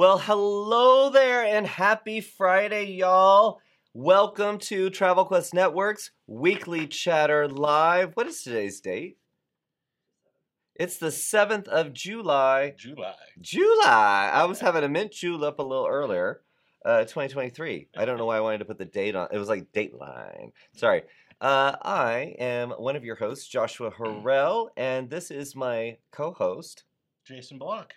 Well, hello there and happy Friday, y'all. Welcome to Travel Quest Network's weekly chatter live. What is today's date? It's the 7th of July. July. July. I was having a mint julep a little earlier. Uh, 2023. I don't know why I wanted to put the date on. It was like Dateline. Sorry. Uh, I am one of your hosts, Joshua Harrell, and this is my co-host. Jason Block.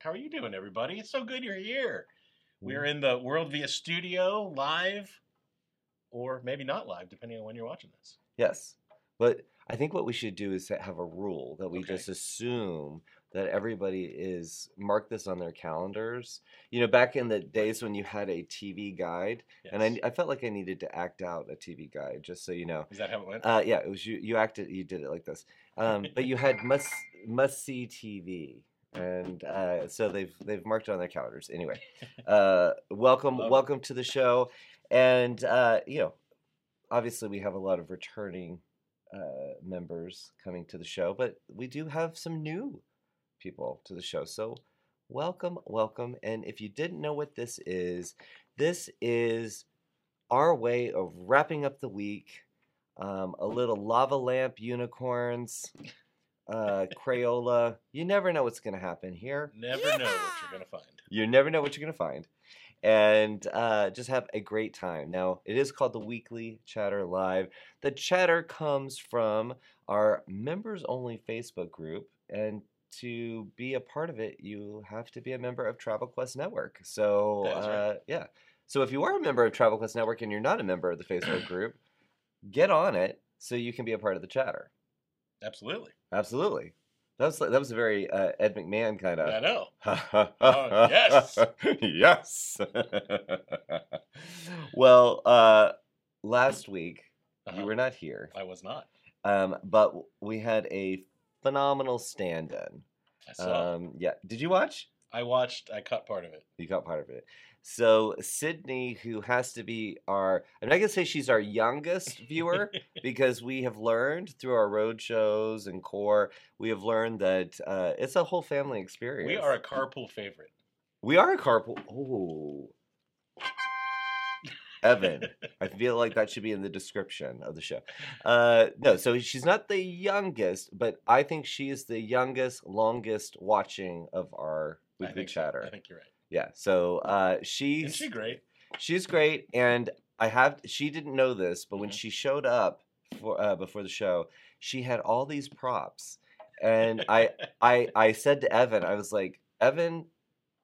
How are you doing, everybody? It's so good you're here. We're in the World Via Studio live, or maybe not live, depending on when you're watching this. Yes. But I think what we should do is have a rule that we Okay. just assume that everybody is mark this on their calendars. You know, back in the days when you had a TV guide, and I, I felt like I needed to act out a TV guide, just so you know. Is that how it went? Uh, yeah, it was you. You acted. You did it like this. Um, but you had must must see TV, and uh, so they've they've marked it on their calendars. Anyway, uh, welcome Love it. welcome to the show, and uh, you know, obviously we have a lot of returning uh, members coming to the show, but we do have some new people to the show. So welcome, welcome. And if you didn't know what this is, this is our way of wrapping up the week. Um, a little lava lamp unicorns, uh, Crayola. You never know what's going to happen here. Never know what you're going to find. You never know what you're going to find. And uh, just have a great time. Now, it is called the Weekly Chatter Live. The chatter comes from our members only Facebook group. And to be a part of it, you have to be a member of Travel Quest Network. So, That's right. uh, yeah. So, if you are a member of Travel Quest Network and you're not a member of the Facebook group, get on it so you can be a part of the chatter. Absolutely. Absolutely. That was that was a very uh, Ed McMahon kind of. I know. oh, yes. yes. well, uh, last week Uh-huh. you were not here, I was not. um, but we had a phenomenal stand-in. I saw. Um, yeah, did you watch? I watched. I cut part of it. You got part of it. So Sydney, who has to be our, I'm not gonna say she's our youngest viewer because we have learned through our road shows and core, we have learned that uh, it's a whole family experience. we are a carpool favorite. We are a carpool. Oh. Evan. I feel like that should be in the description of the show. Uh, no, so she's not the youngest, but I think she is the youngest, longest watching of our weekly think so. chatter. I think you're right. Yeah, so uh, Isn't she's she great? she's great, and I have she didn't know this, but when Mhm. she showed up for uh, before the show, she had all these props, and I I I said to Evan, I was like, Evan,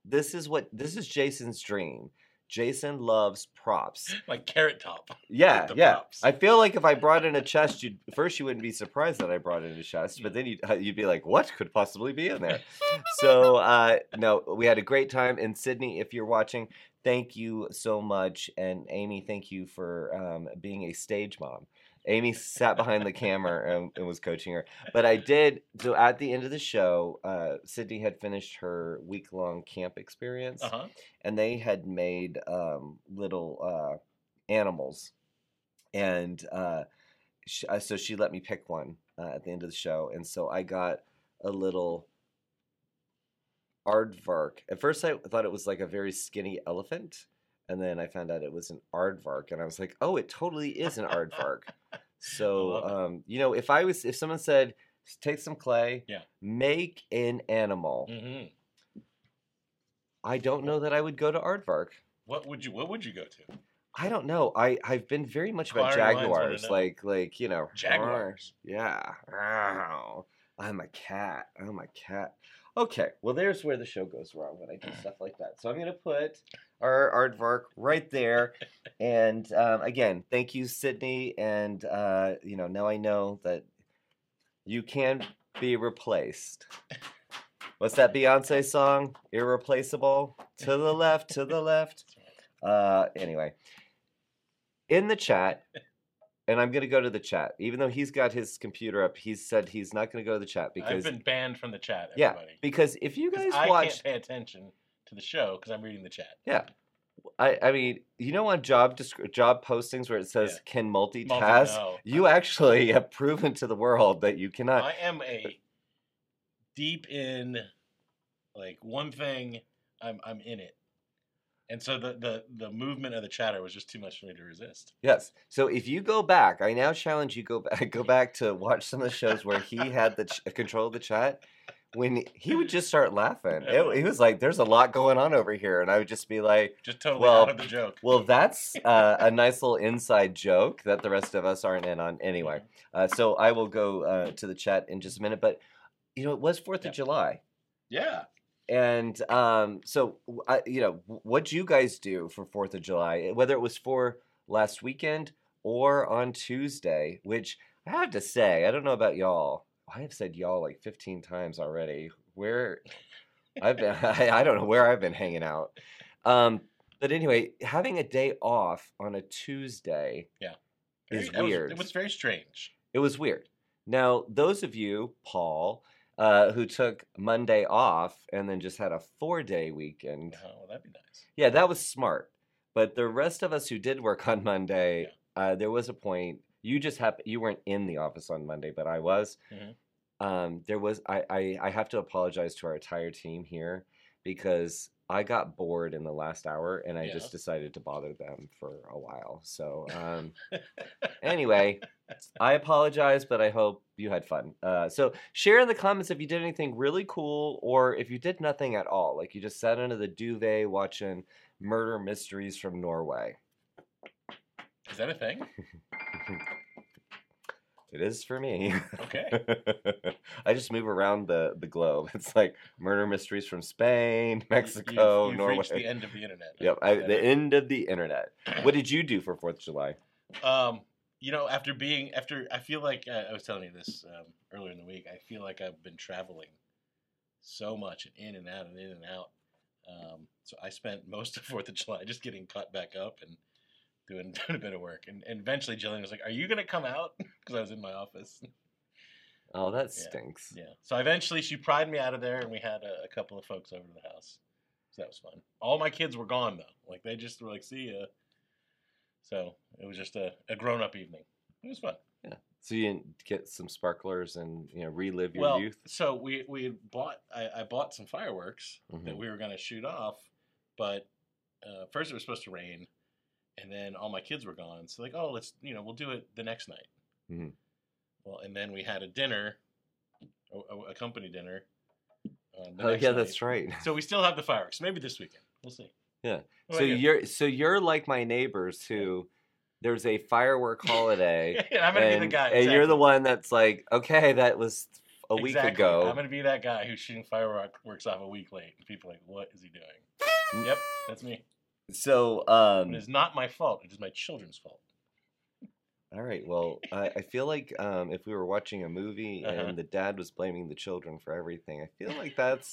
this is what this is Jason's dream. Jason loves props. like Carrot Top. Yeah, yeah. props. I feel like if I brought in a chest, you'd first you wouldn't be surprised that I brought in a chest, but then you'd you'd be like, what could possibly be in there? so uh, no, we had a great time in Sydney. If you're watching, thank you so much, and Amy, thank you for um, being a stage mom. Amy sat behind the camera and, and was coaching her. But I did. So at the end of the show, uh, Sydney had finished her week long camp experience, Uh huh. and they had made um, little uh, animals, and uh, sh- uh, so she let me pick one uh, at the end of the show, and so I got a little aardvark. At first, I thought it was like a very skinny elephant, and then I found out it was an aardvark, and I was like, "Oh, it totally is an aardvark." so, um, you know, if I was, if someone said, "Take some clay, Yeah. make an animal," hmm I don't know that I would go to aardvark. What would you? What would you go to? I don't know. I I've been very much about Inquiring jaguars, like like you know Jaguars. Yeah, Ow. I'm a cat. I'm a cat. Okay, well there's where the show goes wrong when I do stuff like that. So I'm gonna put our aardvark right there, and um, again, thank you, Sydney, and uh, you know now I know that you can be replaced. What's that Beyonce song? Irreplaceable. To the left, to the left. Uh, anyway, in the chat, and I'm gonna go to the chat. Even though he's got his computer up, he's said he's not gonna go to the chat because I've been banned from the chat. yeah, because if you guys I watch, can't pay attention to the show because I'm reading the chat. yeah, I I mean, you know, on job descri- job postings where it says Yeah. can multitask, Multi- no. you actually have proven to the world that you cannot. I am a deep in like one thing. I'm I'm in it. And so the, the the movement of the chatter was just too much for me to resist. Yes. So if you go back, I now challenge you go back go back to watch some of the shows where he had the ch- control of the chat. When he would just start laughing, it, he was like, "There's a lot going on over here," and I would just be like, Just totally Well, out of the joke. "Well, that's uh, a nice little inside joke that the rest of us aren't in on anyway." Uh, so I will go uh, to the chat in just a minute, but you know, it was Fourth Yeah. of July. Yeah. And um, so, you know, what'd you guys do for Fourth of July? Whether it was for last weekend or on Tuesday, which I have to say, I don't know about y'all. I have said y'all like 15 times already. Where I've been, I, I don't know where I've been hanging out. Um, but anyway, having a day off on a Tuesday Very- is that was- weird. it was very strange. It was weird. Now, those of you, Paul, uh, who took Monday off and then just had a four day weekend, Oh, well, that'd be nice. yeah, that was smart. But the rest of us who did work on Monday, uh, there was a point. You just happened. You weren't in the office on Monday, but I was. Mhm. Um, there was. I, I. I have to apologize to our entire team here because I got bored in the last hour and I Yeah. just decided to bother them for a while. So um, anyway, I apologize, but I hope you had fun. Uh, so share in the comments if you did anything really cool or if you did nothing at all. Like you just sat under the duvet watching murder mysteries from Norway. Is that a thing? It is for me. Okay. I just move around the, the globe. It's like murder mysteries from Spain, Mexico, you've, you've Norway. reached the end of the internet. Yep, I, the end of the internet. What did you do for Fourth of July? Um, you know, after being after, I feel like uh, I was telling you this um, earlier in the week. I feel like I've been traveling so much and in and out and in and out. Um, so I spent most of Fourth of July just getting caught back up and doing, doing a bit of work. And, and eventually, Jillian was like, "Are you gonna come out?" Because I was in my office. Oh, that Yeah. stinks. Yeah. So eventually, she pried me out of there, and we had a, a couple of folks over to the house. So that was fun. All my kids were gone though. Like they just were like, "See ya." So it was just a, a grown up evening. It was fun. Yeah. So you didn't get some sparklers and you know relive your well, youth. so we we bought I, I bought some fireworks that Mhm. we were going to shoot off, but uh, first it was supposed to rain, and then all my kids were gone. So like, oh, let's you know we'll do it the next night. Mhm. Well, and then we had a dinner, a, a- company dinner. Um, Oh yeah, night. that's right. So we still have the fireworks. Maybe this weekend. We'll see. Yeah. So you? you're so you're like my neighbors who there's a firework holiday. I'm gonna and, be the guy. and you're the one that's like, okay, that was a week Exactly. ago. I'm gonna be that guy who's shooting fireworks off a week late. And people are like, what is he doing? Yep, that's me. So, It um, is not my fault. It is my children's fault. All right. Well, I, I feel like um, if we were watching a movie Uh-huh. and the dad was blaming the children for everything, I feel like that's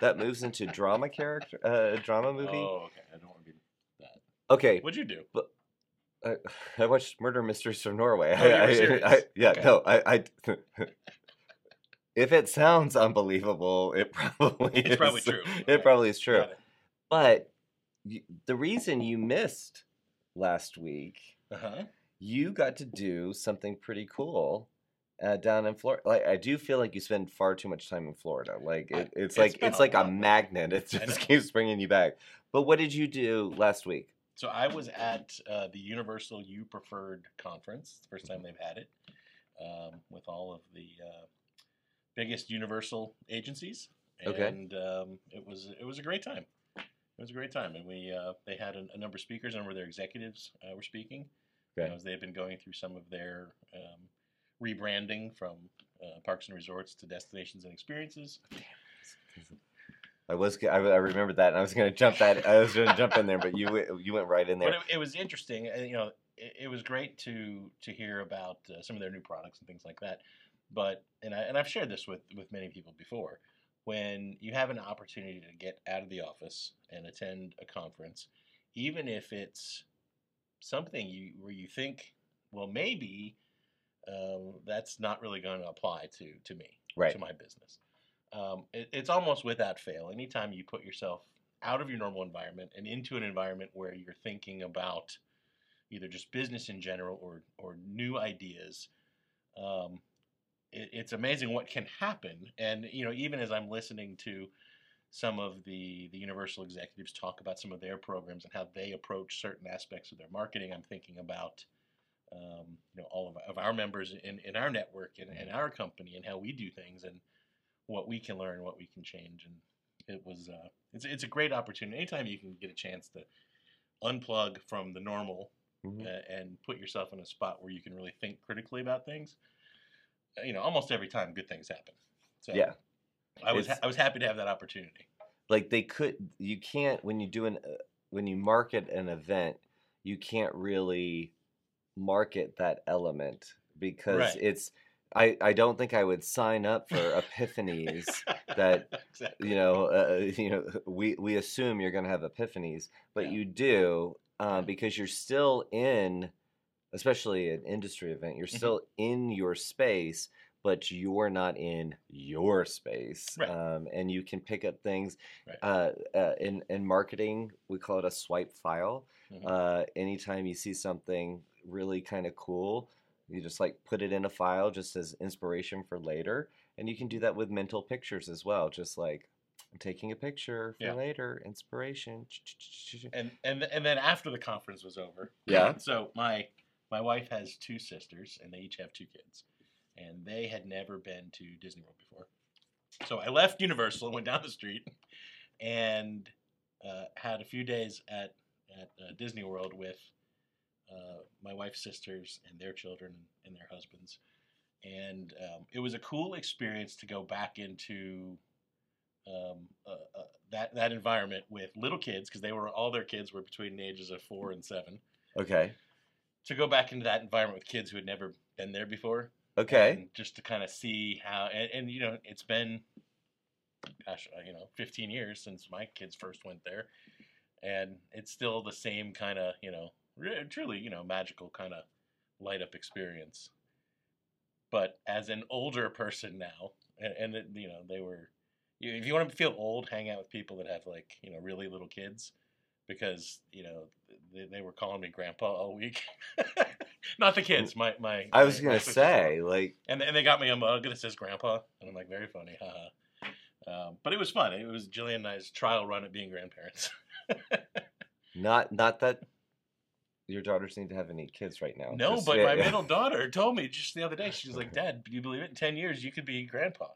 that moves into drama character, uh, drama movie. Oh, okay. I don't want to be. That. Okay, What'd you do? But, I, I watched Murder Mysteries from Norway. Oh, I, I- yeah, Okay. no, I, I. if it sounds unbelievable, it probably It's is. probably true. It Okay. probably is true. But y the reason you missed last week, Uh-huh. You got to do something pretty cool. Uh, down in Florida, like I do feel like you spend far too much time in Florida. Like it, it's it's like it's a like a magnet. It just keeps bringing you back. But what did you do last week? So I was at uh, the Universal You Preferred conference. It's the first time they've had it um, with all of the uh, biggest Universal agencies. Okay. And um, it was it was a great time. It was a great time, and we uh, they had a, a number of speakers. A number of their executives uh, were speaking. Okay. As they've been going through some of their um, rebranding from uh, parks and resorts to destinations and experiences. I was I, I remember that, and I was going to jump that. I was going to jump in there, but you you went right in But there. it, it was interesting. uh, You know, it, it was great to to hear about uh, some of their new products and things like that. But and I and I've shared this with with many people before. When you have an opportunity to get out of the office and attend a conference, even if it's something you where you think, well, maybe um, that's not really going to apply to to me Right. to my business. Um, it, it's almost without fail. Anytime you put yourself out of your normal environment and into an environment where you're thinking about either just business in general or or new ideas, um, it, it's amazing what can happen. And you know, even as I'm listening to some of the the Universal executives talk about some of their programs and how they approach certain aspects of their marketing. I'm thinking about um, you know all of, of our members in, in our network and, and our company and how we do things and what we can learn, what we can change, and it was uh, it's it's a great opportunity. Anytime you can get a chance to unplug from the normal Mhm. uh, and put yourself in a spot where you can really think critically about things, uh, you know, almost every time good things happen. So Yeah. I was ha- I was happy to have that opportunity. like they could you can't when you do an uh, when you market an event you can't really market that element because Right. it's I, I don't think I would sign up for epiphanies that exactly. you know uh, you know we we assume you're going to have epiphanies but Yeah. you do um, because you're still in especially an industry event you're Mhm. still in your space but you're not in your space Right. um, and you can pick up things Right. uh, uh, in in marketing we call it a swipe file Mhm. uh, anytime you see something really kind of cool you just like put it in a file just as inspiration for later and you can do that with mental pictures as well just like i'm taking a picture for Yeah. later inspiration and and and then after the conference was over, Yeah. So my my wife has two sisters, and they each have two kids, and they had never been to Disney World before. So I left Universal and went down the street, and uh, had a few days at at uh, Disney World with uh, my wife's sisters and their children and their husbands, and um, it was a cool experience to go back into um, uh, uh, that that environment with little kids because they were all their kids were between the ages of four and seven. okay To go back into that environment with kids who had never been there before, okay just to kind of see how and, and you know it's been, gosh, uh, you know, 15 years since my kids first went there, and it's still the same kind of you know re- truly you know magical kind of light up experience. But as an older person now, and, and it- you know they were, you- if you want to feel old, hang out with people that have like you know really little kids, because you know they, they were calling me grandpa all week. Not the kids, my my. i was my- my gonna sisters say like and and they got me a mug that says grandpa and i'm like very funny haha um, but it was fun it was jillian and i's trial run at being grandparents not not that your daughters need to have any kids right now no Just- but yeah, my yeah. middle daughter told me just the other day she was like dad do you believe it in 10 years you could be grandpa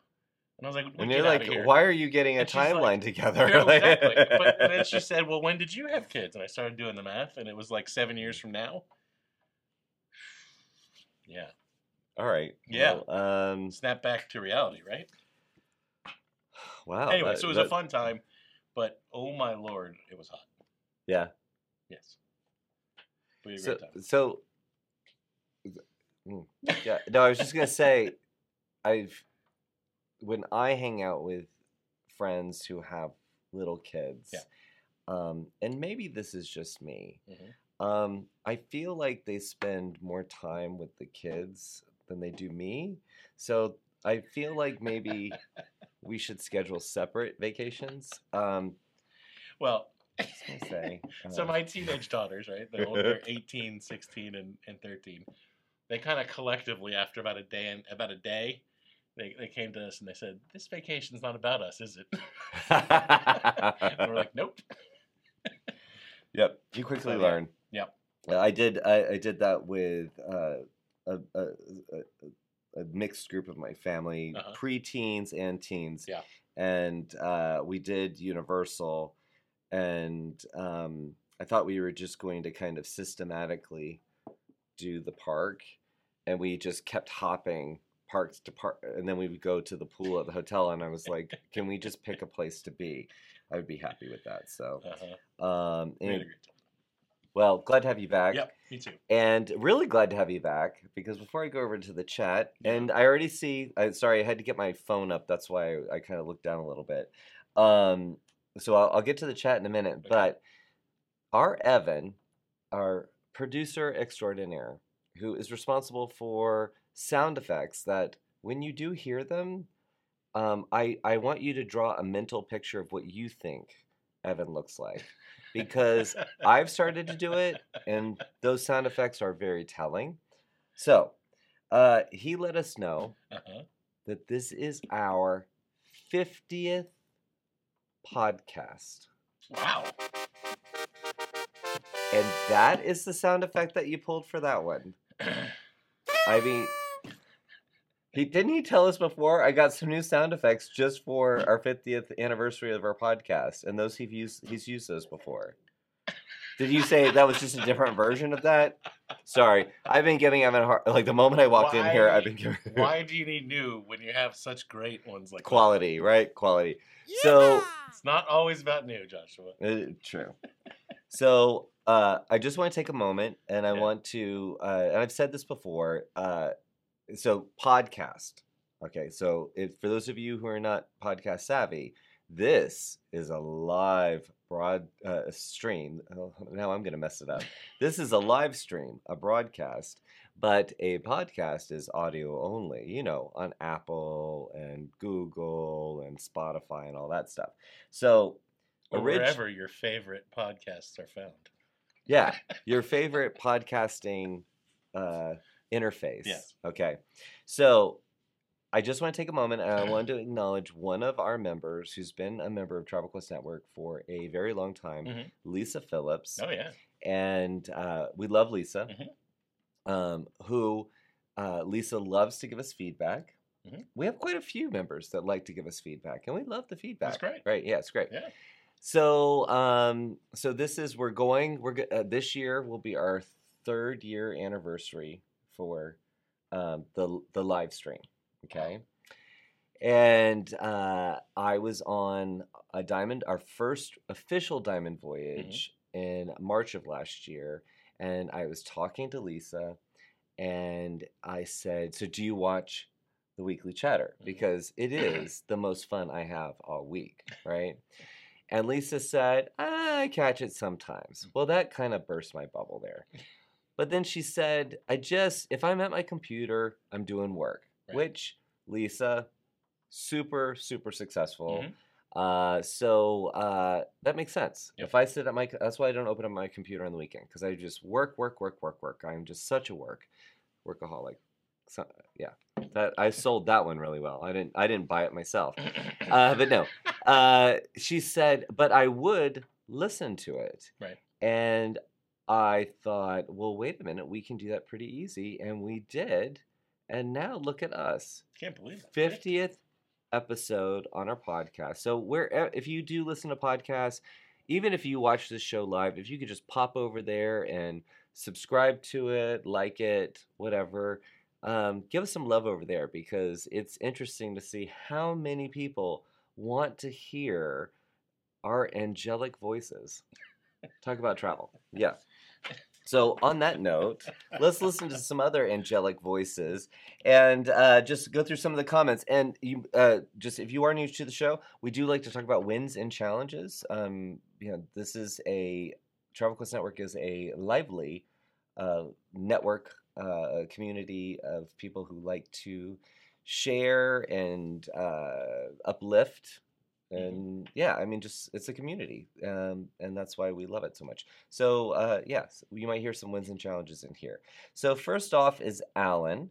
and i was like and you're like why are you getting a she's like- timeline together Yeah, exactly. But and then she said, "Well, when did you have kids?" And I started doing the math, and it was like seven years from now. Yeah, all right Yeah. well, um snap back to reality, right? wow anyway, that- so it was that- a fun time, but oh my lord, it was hot. yeah Yes, so so mm, yeah no i was just gonna say i've when i hang out with friends who have little kids Yeah. um and maybe this is just me Mhm. Um i feel like they spend more time with the kids than they do me so i feel like maybe we should schedule separate vacations um Well, say so uh, my teenage daughters, right? They're, they're 18, 16, and, and 13. They kind of collectively, after about a day and about a day, they, they came to us and they said, "This vacation's not about us, is it?" and we're like, "Nope." Yep, you quickly So, learn. Yep. I did. I, I did that with uh, a, a, a, a mixed group of my family, Uh-huh. pre-teens and teens. Yeah. And uh, we did Universal, and um, I thought we were just going to kind of systematically do the park, and we just kept hopping parks to park, and then we would go to the pool at the hotel, and I was like, "Can we just pick a place to be?" I would be happy with that. So, Uh-huh. um, We had a and-. Well, glad to have you back. Yep, me too. And really glad to have you back because before I go over to the chat, and I already see, I, sorry, I had to get my phone up. That's why I, I kind of looked down a little bit. Um, so I'll, I'll get to the chat in a minute. Okay. But our Evan, our producer extraordinaire, who is responsible for sound effects that when you do hear them, um, I, I want you to draw a mental picture of what you think Evan looks like. Because I've started to do it, and those sound effects are very telling. So, uh, he let us know uh-huh. that this is our 50th podcast. Wow. And that is the sound effect that you pulled for that one. I mean, he didn't he tell us before? I got some new sound effects just for our 50th anniversary of our podcast, and those he's used he's used those before. Did you say that was just a different version of that? Sorry, I've been giving Evan a hard like the moment I walked in here, I've been giving Why do you need new when you have such great ones like that? quality, right? Quality. Yeah! So It's not always about new, Joshua. Uh, true. So uh, I just want to take a moment, and I Yeah. want to, uh, and I've said this before. So podcast. Okay, so if for those of you who are not podcast savvy, this is a live broad uh, stream. Oh, now I'm going to mess it up. This is a live stream, a broadcast, but a podcast is audio only. You know, on Apple and Google and Spotify and all that stuff. So Or Orig- wherever your favorite podcasts are found. yeah, your favorite podcasting uh, interface. Yes. Okay. So I just want to take a moment and I want to acknowledge one of our members who's been a member of Travel Quest Network for a very long time, Mhm. Lisa Phillips. Oh yeah. And uh, we love Lisa, Mhm. um, who uh, Lisa loves to give us feedback. Mhm. We have quite a few members that like to give us feedback, and we love the feedback. That's great. Right? Yeah, it's great. Yeah. So, um, so this is we're going. We're uh, this year will be our third year anniversary for um, the the live stream. Okay, and uh, I was on a diamond, our first official diamond voyage in March of last year, and I was talking to Lisa, and I said, "So do you watch?" The weekly chatter Mhm. because it is the most fun I have all week, right? And Lisa said, I catch it sometimes. Well, that kind of burst my bubble there. But then she said, I just, if I'm at my computer, I'm doing work, Right. which Lisa, super, super successful. Mhm. Uh, so uh, that makes sense. Yep. If I sit at my, that's why I don't open up my computer on the weekend because I just work, work, work, work, work. I'm just such a work workaholic. So, yeah, that I sold that one really well. I didn't, I didn't buy it myself. Uh, but no, uh, she said, but I would listen to it. Right. And I thought, well, wait a minute, we can do that pretty easy. And we did. And now look at us. Can't believe it. 50th episode on our podcast. So where if you do listen to podcasts, even if you watch this show live, if you could just pop over there and subscribe to it, like it, whatever, um, give us some love over there because it's interesting to see how many people want to hear our angelic voices. Talk about travel. Yeah. So on that note, let's listen to some other angelic voices and uh, just go through some of the comments. And you, uh, just if you are new to the show, we do like to talk about wins and challenges. Um, you know, this is a Travel Quest Network is a lively uh, network, uh, community of people who like to share and uh, uplift. Mhm. And yeah, I mean, just it's a community, um, and that's why we love it so much. So uh, yes, you might hear some wins and challenges in here. So first off is Alan,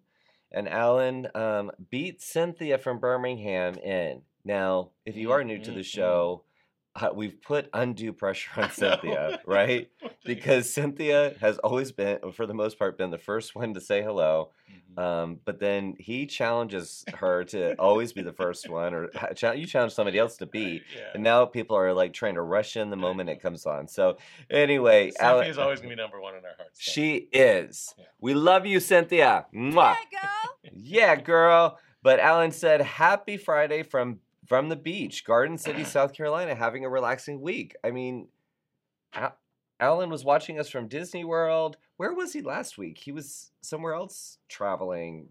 and Alan um, beat Cynthia from Birmingham in. Now, if you are new to the mm, show, uh, we've put undue pressure on Cynthia, right? Because Cynthia has always been, for the most part, been the first one to say hello. Mhm. Um, but then he challenges her to always be the first one, or you challenge somebody else to be. Yeah. And now people are like trying to rush in the moment it comes on. So anyway, Ale- Cynthia's always gonna be number one in our hearts. so. she is. Yeah. We love you, Cynthia. Mwah. girl. Yeah, girl. But Alan said, "Happy Friday from from the beach, Garden City, South Carolina, having a relaxing week." I mean, Alan was watching us from Disney World. Where was he last week? He was somewhere else traveling,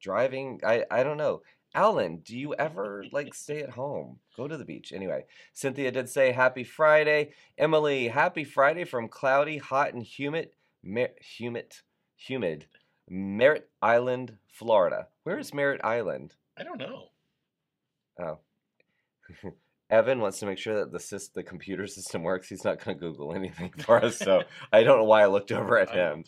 driving. I I don't know. Alan, do you ever like stay at home? Go to the beach. Anyway, Cynthia did say happy Friday. Emily, happy Friday from cloudy, hot, and humid, mer- humid, humid Merritt Island, Florida. Where is Merritt Island? I don't know. Oh. Evan wants to make sure that the sys- the computer system works. He's not going to Google anything for us, so I don't know why I looked over at him.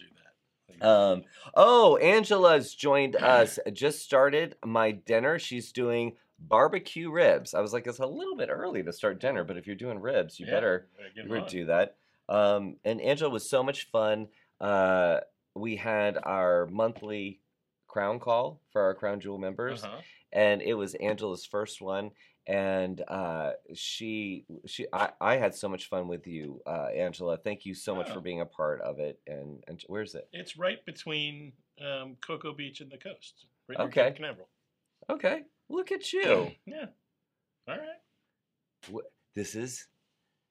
Um, oh, Angela's joined us. Just started my dinner. She's doing barbecue ribs. I was like, it's a little bit early to start dinner, but if you're doing ribs, you Yeah, better you better on. do that. Um, and Angela was so much fun. Uh, we had our monthly crown call for our crown jewel members, Uh-huh. And it was Angela's first one. And uh, she, she, I, I had so much fun with you, uh, Angela. Thank you so much for Oh. being a part of it. And, and where's it? It's right between um, Cocoa Beach and the coast. Right near Okay. Cape Canaveral. Okay, look at you. Yeah. All right. This is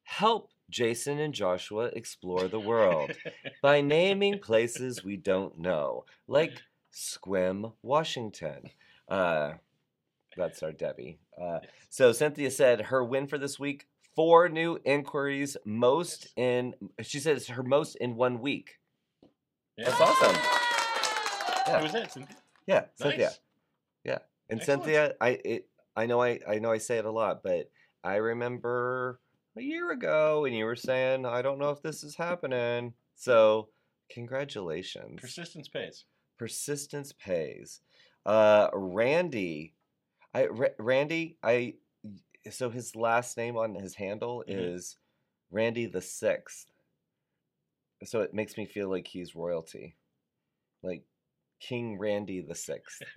help Jason and Joshua explore the world by naming places we don't know, like Sequim, Washington. Uh, that's our Debbie. Uh, so Cynthia said her win for this week: four new inquiries, most in. She said it's her most in one week. Yeah. That's awesome. Yeah. Who was that? Cynthia? Yeah, Cynthia. Nice. And Excellent. Cynthia, I it I know I I know I say it a lot, but I remember a year ago and you were saying I don't know if this is happening. So congratulations. Persistence pays. Persistence pays. Uh, Randy, I Ra- Randy, I so his last name on his handle Mhm. is Randy the Sixth. So it makes me feel like he's royalty, like King Randy the Sixth.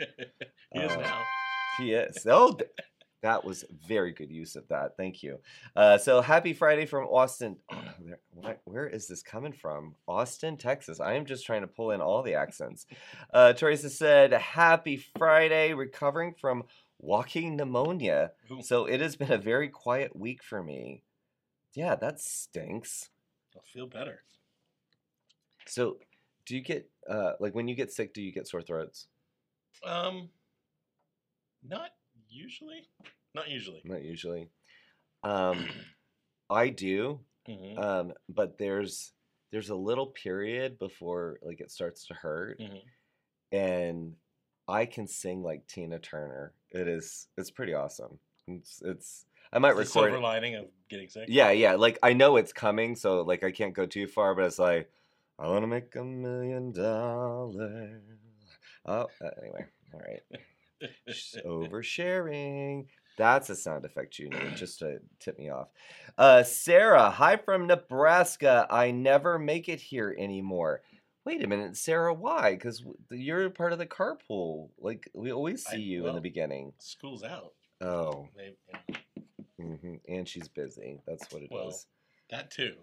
he is Uh, now. He is. Oh, th- that was very good use of that. Thank you. Uh, so happy Friday from Austin. Oh, where is this coming from? Austin, Texas. I am just trying to pull in all the accents. Uh, Teresa said, Happy Friday, recovering from walking pneumonia. So it has been a very quiet week for me. Yeah, that stinks. I'll feel better. So do you get, uh, like when you get sick, do you get sore throats? Um, not usually. Not usually. Not usually. Um, I do. Mhm, um but there's there's a little period before like it starts to hurt mhm. and i can sing like tina turner it is it's pretty awesome it's it's i might It's the record silver it. lining of getting sick. yeah yeah like i know it's coming so like i can't go too far but it's like i want to make a million dollars oh uh, anyway all right Sh- oversharing. That's a sound effect you need just to tip me off. Uh, Sarah, hi from Nebraska. I never make it here anymore. Wait a minute, Sarah. Why? Because you're part of the carpool. Like we always I- see you in the beginning. School's out. Oh, They, you know, hmm and she's busy. That's what it is. Well. that too.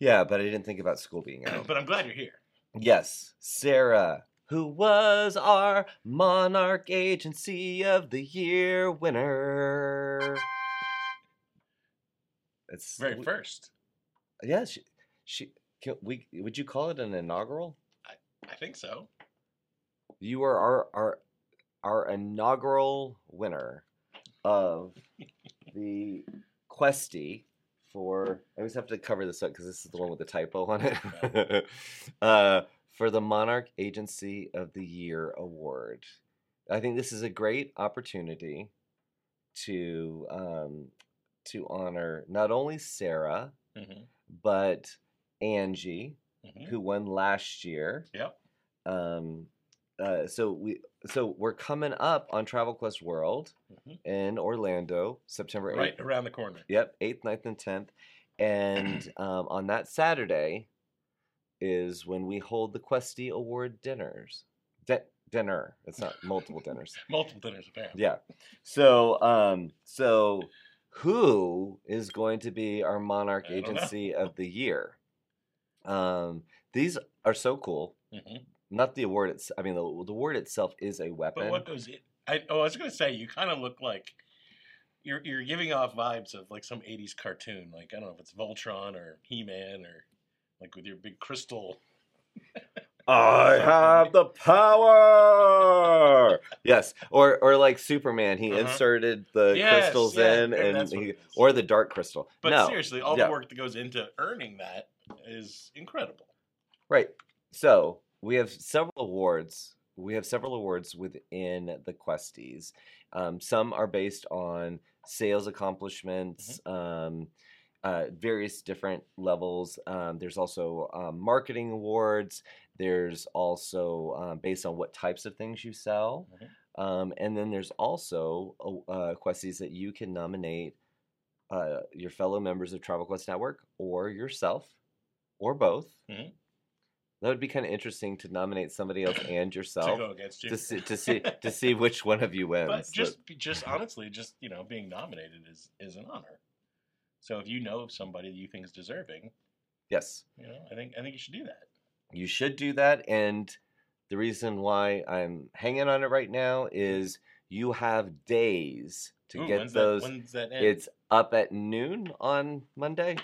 Yeah, but I didn't think about school being out. But I'm glad you're here. Yes, Sarah, who was our Monarch Agency of the Year winner. It's Very first. Yeah, she, she can we would you call it an inaugural? I I think so. You are our our our inaugural winner of the Questy for. I always have to cover this up because this is the one with the typo on it. uh, for the Monarch Agency of the Year award. I think this is a great opportunity to um, to honor not only Sarah hmm but Angie, hmm who won last year. Yep. Um, uh, so we so we're coming up on Travel Quest World Mhm. in Orlando, September eighth. Right around the corner. Yep, eighth, 9th, and tenth. And um, on that Saturday is when we hold the Questy Award dinners. Di- dinner. It's not multiple dinners. Multiple dinners, apparently. Yeah. So um so who is going to be our monarch agency of the year? Um these are so cool. hmm Not the award it's I mean the, the award itself is a weapon. But what goes in? I, oh, I was going to say, you kind of look like you're you're giving off vibes of like some '80s cartoon. Like I don't know if it's Voltron or He-Man or like with your big crystal. I have the power. yes, or or like Superman, he Uh-huh. inserted the Yes, crystals yeah, in, and he, or the dark crystal. But no, seriously, all yeah. the work that goes into earning that is incredible. Right. So we have several awards. We have several awards within the Questies. Um, some are based on sales accomplishments, um, uh, various different levels. Um, there's also um, marketing awards. There's also um, based on what types of things you sell. Um, and then there's also uh, questies that you can nominate uh, your fellow members of Travel Quest Network or yourself or both. Mhm. That would be kind of interesting to nominate somebody else and yourself to go against you. to see to see to see which one of you wins. but But- just just honestly, just you know, being nominated is is an honor. So if you know of somebody that you think is deserving, yes, you know, I think I think you should do that. you should do that. And the reason why I'm hanging on it right now is you have days to Ooh, get those. That, when's that end? It's up at noon on Monday.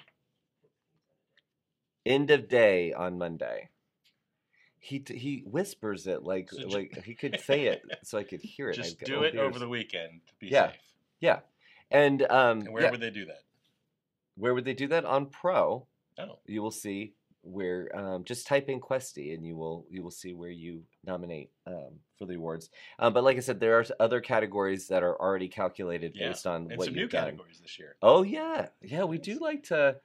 End of day on Monday. He he whispers it like So like he could say it so I could hear it. just I'd do go, "Oh, it over the weekend to be Yeah. safe. yeah. And um, And where yeah, would they do that? where would they do that on Pro? Oh, You will see where um, just type in Questy and you will you will see where you nominate um, for the awards. Um, but like I said, there are other categories that are already calculated Yeah, based on and what some you've new done. categories this year. Oh yeah, yeah. We do like to.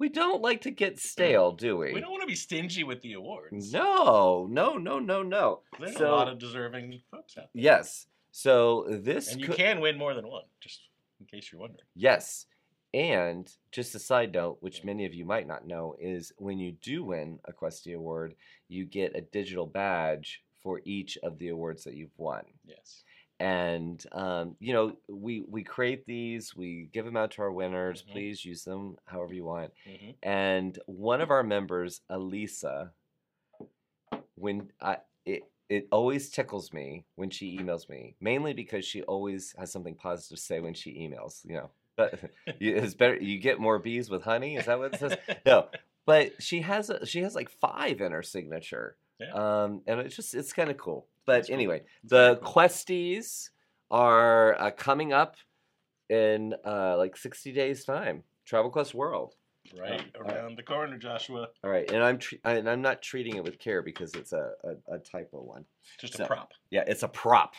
We don't like to get stale, do we? We don't want to be stingy with the awards. No, no, no, no, no. There's So- a lot of deserving folks out there. Yes. So this And you could, can win more than one, just in case you're wondering. yes. And just a side note, which many of you might not know, is when you do win a Questy Award, you get a digital badge for each of the awards that you've won. Yes. And um, you know, we we create these, we give them out to our winners. Mhm. Please use them however you want. hmm and one of our members, Elisa, when I it it always tickles me when she emails me, mainly because she always has something positive to say when she emails. You know, but you- it's better you get more bees with honey. Is that what it says? no, but she has a, she has like five in her signature, Yeah. um, and it's just it's kind of cool. But That's anyway, the cool. questies are uh, coming up in uh, like sixty days time. Travel Quest World. right uh, around the corner, Joshua. All right, and I'm tre- and I'm not treating it with care because it's a, a, a typo one. Just So- a prop. Yeah, it's a prop.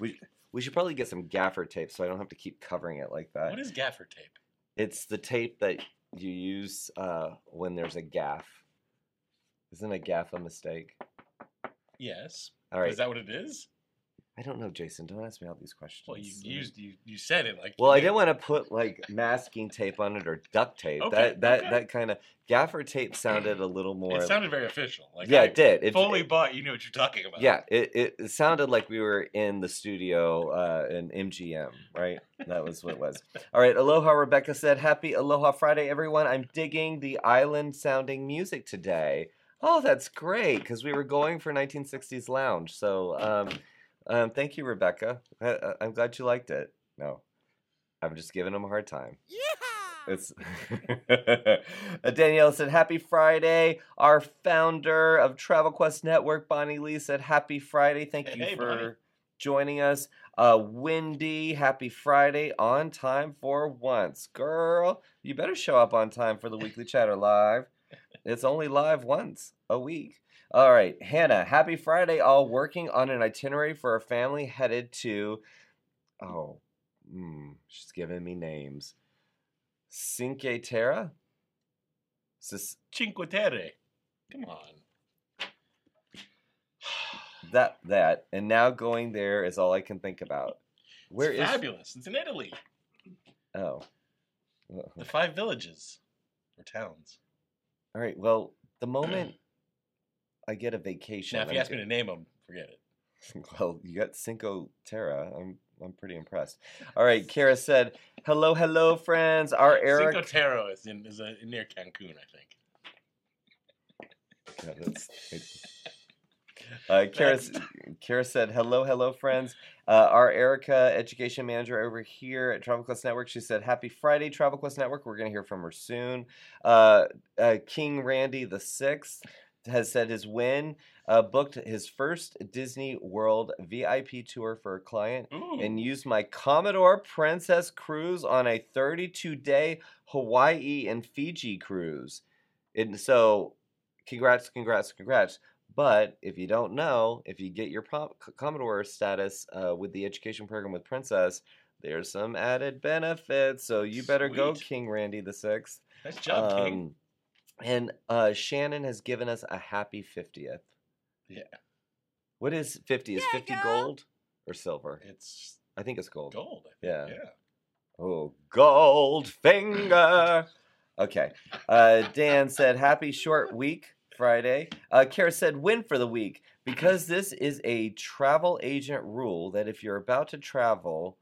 we we should probably get some gaffer tape so I don't have to keep covering it like that. What is gaffer tape? It's the tape that you use uh, when there's a gaff. Isn't a gaff a mistake? Yes. All right. Is that what it is? I don't know, Jason. Don't ask me all these questions. Well, you used you you said it like. Well, I did. didn't want to put like masking tape on it or duct tape. Okay, that that okay. that kind of gaffer tape sounded a little more. It sounded very official. Like yeah, I it did. It, fully it- bought. You knew what you're talking about. Yeah, it, it, it sounded like we were in the studio uh, in MGM, right? That was what it was. All right, Aloha Rebecca said, Happy Aloha Friday, everyone. I'm digging the island sounding music today. Oh, that's great, because we were going for 1960s lounge. So um, um, thank you, Rebecca. I, I- I'm glad you liked it. No, I'm just giving them a hard time. Yeah. It's Uh, Danielle said, "Happy Friday!" Our founder of Travel Quest Network, Bonnie Lee, said, "Happy Friday! Thank you Hey, for Bonnie. joining us." Uh, Wendy, happy Friday! On time for once, girl. You better show up on time for the weekly chatter live. It's only live once a week. All right, Hannah, happy Friday! All working on an itinerary for a family headed to. Oh, mm, she's giving me names. Cinque Terre? Sis- Cinque Terre. Come on. that that and now going there is all I can think about. Where it's is fabulous? It's in Italy. Oh. The five villages or towns. All right. Well, the moment I get a vacation, Now, if you I'm ask me to name them, forget it. well, you got Cinco Terra. I'm I'm pretty impressed. All right, Kara said, "Hello, hello, friends. Our Eric." Cinque Terre is, in, is uh near Cancun, I think. Yeah, that's- Uh, Kara, Kara said, "Hello, hello, friends. Uh, our Erica, education manager over here at Travel Quest Network, she said, "Happy Friday, Travel Quest Network. We're going to hear from her soon." Uh, uh, King Randy the Sixth has said his win uh, booked his first Disney World VIP tour for a client and used my Commodore Princess cruise on a 32 day Hawaii and Fiji cruise. And so, congrats, congrats, congrats. But if you don't know, if you get your Pro- Commodore status uh, with the education program with Princess, there's some added benefits. So you better go, King Randy the Sixth. nice job, King. Um, and uh, Shannon has given us a happy 50th. Yeah. What is 50? Is Yeah, 50 girl. gold? or silver? It's I think it's gold. gold. I think. Yeah. Yeah. Oh, Goldfinger. Okay. Uh, Dan said, Happy short week, Friday. Uh, Kara said, Win for the week. Because this is a travel agent rule that if you're about to travel,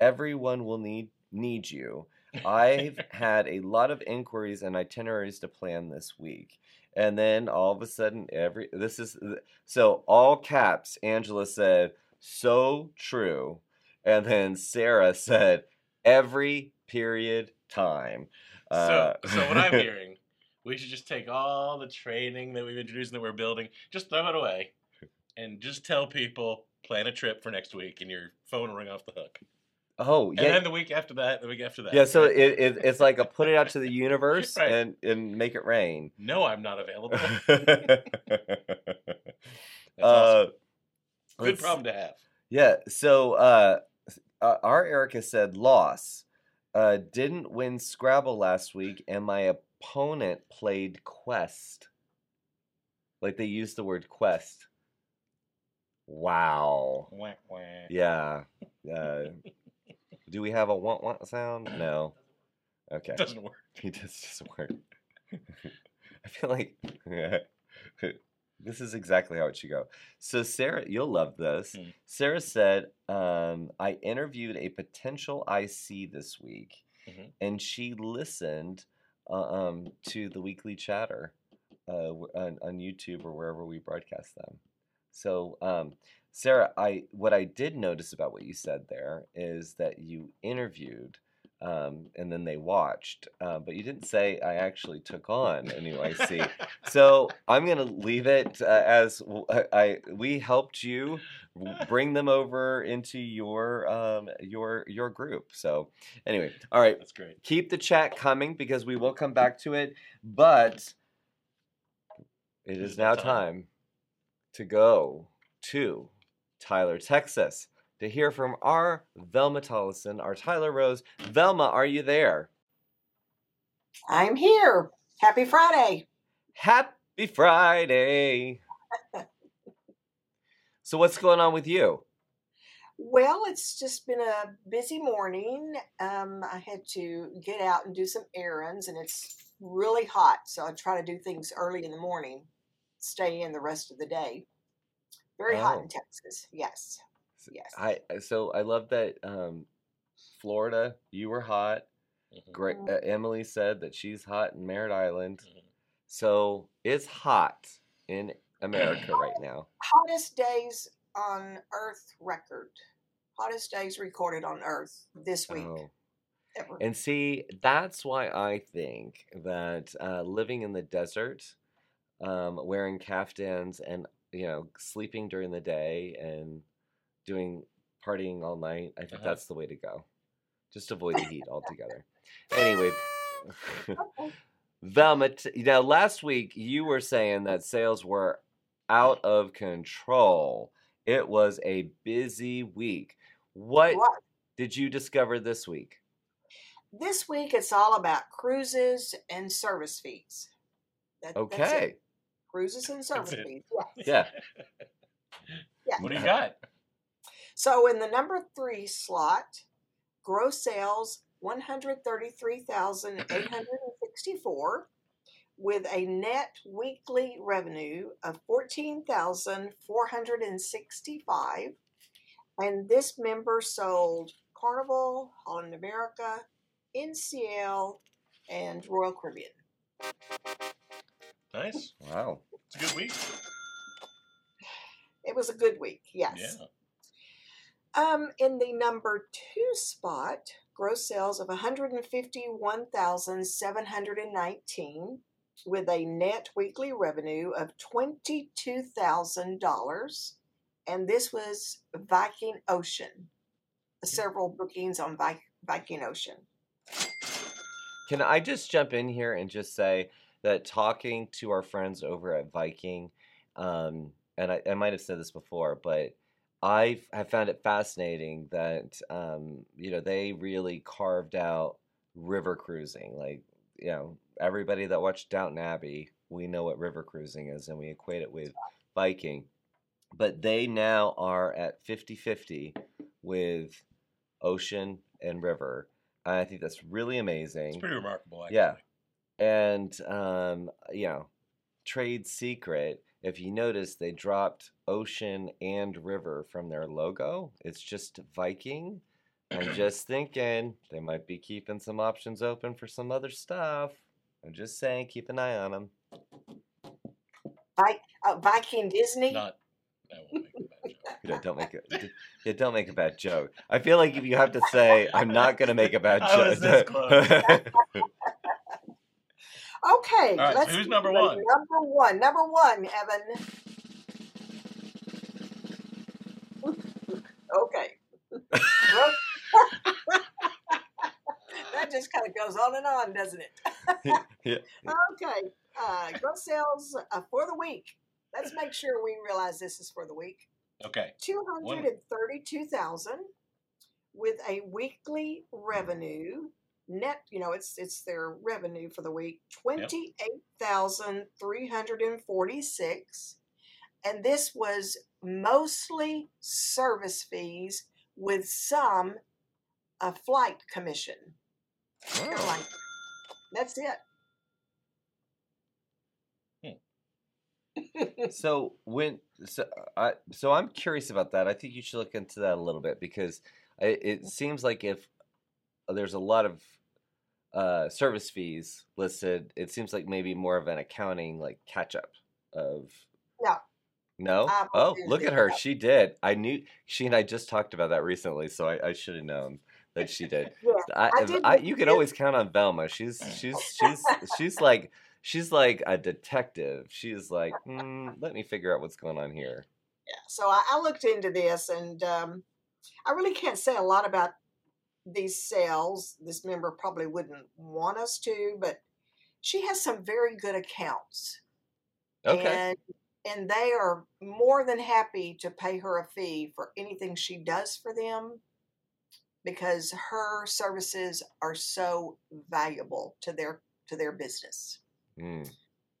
everyone will need need you. I've had a lot of inquiries and itineraries to plan this week. And then all of a sudden, every this is so all caps. Angela said, "So true," and then Sarah said, "Every period time." Uh, So, so what I'm hearing, we should just take all the training that we've introduced and that we're building, just throw it away, and just tell people plan a trip for next week, and your phone will ring off the hook. oh yeah, And then the week after that, the week after that. yeah. So it, it it's like a put it out to the universe Right. and and make it rain. no, I'm not available. That's uh, awesome. Good problem to have. Yeah. So uh, uh, our Erica said loss. Uh, didn't win Scrabble last week, and my opponent played Quest. Like they used the word Quest. Wow. Wah, wah. Yeah. Uh, do we have a want want sound? No. Okay. It Doesn't work. He just doesn't work. I feel like this is exactly how it should go. So Sarah, you'll love this. Hmm. Sarah said, um, "I interviewed a potential IC this week, Mhm. and she listened uh, um, to the weekly chatter uh, on, on YouTube or wherever we broadcast them." So, um, Sarah, I what I did notice about what you said there is that you interviewed um, and then they watched. Uh, but you didn't say I actually took on a new IC. so I'm gonna leave it uh, as I we helped you bring them over into your um, your your group. So anyway, all right. That's great. Keep the chat coming because we will come back to it. But it is now time to go to Tyler, Texas, to hear from our Velma Tollison, our Tyler Rose. Velma, are you there? I'm here. Happy Friday. Happy Friday. so, what's going on with you? Well, it's just been a busy morning. Um, I had to get out and do some errands, and it's really hot, so I try to do things early in the morning, stay in the rest of the day. Very hot Oh. in Texas. Yes. Yes. I so I love that um, Florida. You were hot. Mhm, Great. Uh, Emily said that she's hot in Merritt Island. mhm. So it's hot in America right now. Hottest days on Earth record. Hottest days recorded on Earth this week. Oh. Ever. And see, that's why I think that uh, living in the desert, um, wearing caftans and you know sleeping during the day and doing partying all night, I think Uh-huh. that's the way to go. Just avoid the heat altogether. Anyway, Velma, now last week you were saying that sales were out of control. It was a busy week. What Right. did you discover this week? This week it's all about cruises and service fees. That, That's Okay. it. Cruises and service fees. Yeah. Yeah. Yeah. What do you got? So in the number three slot, gross sales 133,864 with a net weekly revenue of 14,465 and this member sold Carnival, Holland America, NCL and Royal Caribbean. Nice. Wow. It's a good week. It was a good week, yes. Yeah. Um, in the number two spot, gross sales of 151,719 with a net weekly revenue of $22,000. And this was Viking Ocean. Several bookings on Vi- Viking Ocean. Can I just jump in here and just say that talking to our friends over at Viking, um, and I, I might have said this before, but I have found it fascinating that um, you know they really carved out river cruising. Like you know, everybody that watched Downton Abbey, we know what river cruising is, and we equate it with Viking. but they now are at 50-50 with ocean and river. And I think that's really amazing. It's pretty remarkable, actually. Yeah. and um, you know, trade secret. If you notice, they dropped ocean and river from their logo. It's just Viking. I'm just thinking they might be keeping some options open for some other stuff. I'm just saying, keep an eye on them. Uh, Viking Disney. Not. I won't make a bad joke. You don't make it. Yeah, don't make a bad joke. I feel like if you have to say, I'm not going to make a bad I was this joke. Okay, All right, let's who's see number one? Number one. Number one, Evan. okay. That just kind of goes on and on, doesn't it? Yeah. Okay. Uh, gross sales uh, for the week. Let's make sure we realize this is for the week. Okay. Two hundred and thirty-two thousand, with a weekly revenue net. You know, it's it's their revenue for the week twenty-eight thousand three hundred and forty-six, and this was mostly service fees with some a flight commission. Airline. Oh. That's it. Hmm. so when so I so I'm curious about that. I think you should look into that a little bit because I, it seems like if uh, there's a lot of uh, service fees listed, it seems like maybe more of an accounting like catch up of No. no. I oh, look at her. that. She did. I knew she and I just talked about that recently, so I, I should have known that she did. Yeah, I, I you can always count on Velma. She's she's she's she's like she's like a detective. She's like, mm, let me figure out what's going on here. yeah. So I, I looked into this, and um, I really can't say a lot about these sales. This member probably wouldn't want us to, but she has some very good accounts. Okay. And and they are more than happy to pay her a fee for anything she does for them because her services are so valuable to their to their business. Mm.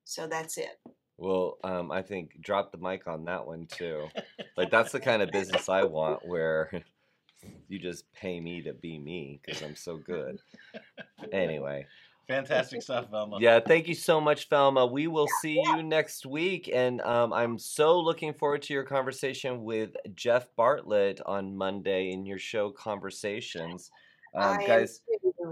So that's it. Well, um, I think drop the mic on that one too. Like that's the kind of business I want, where you just pay me to be me because I'm so good. Anyway, Fantastic stuff, Velma. yeah, thank you so much, Velma. We will see you next week, and um, I'm so looking forward to your conversation with Jeff Bartlett on Monday in your show Conversations. Um, I am guys.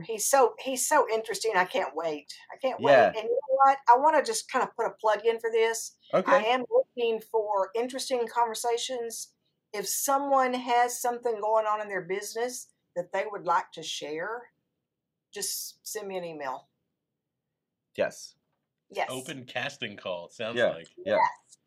He's so he's so interesting. I can't wait. I can't wait. Yeah. And you know what? I want to just kind of put a plug in for this. Okay. I am looking for interesting conversations. If someone has something going on in their business that they would like to share, just send me an email. yes, Yes. Open casting call. It sounds Yeah. like. yeah.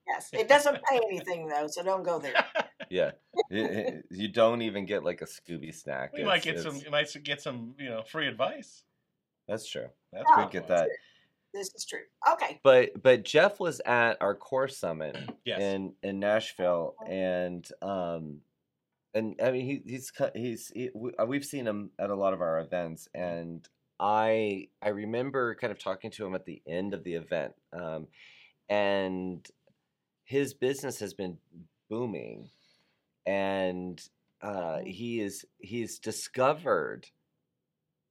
Yes. It doesn't pay anything though, so don't go there. yeah. It- it- you don't even get like a Scooby snack. You might It's- get some. You might get some. You know, free advice. That's true. That's pretty We get cool. that. This is true. Okay. but but Jeff was at our core summit Yes. in in Nashville, and um, and I mean he, he's cu- he's he, we, uh, we've seen him at a lot of our events, and I I remember kind of talking to him at the end of the event, um, and his business has been booming, and uh, he is he's discovered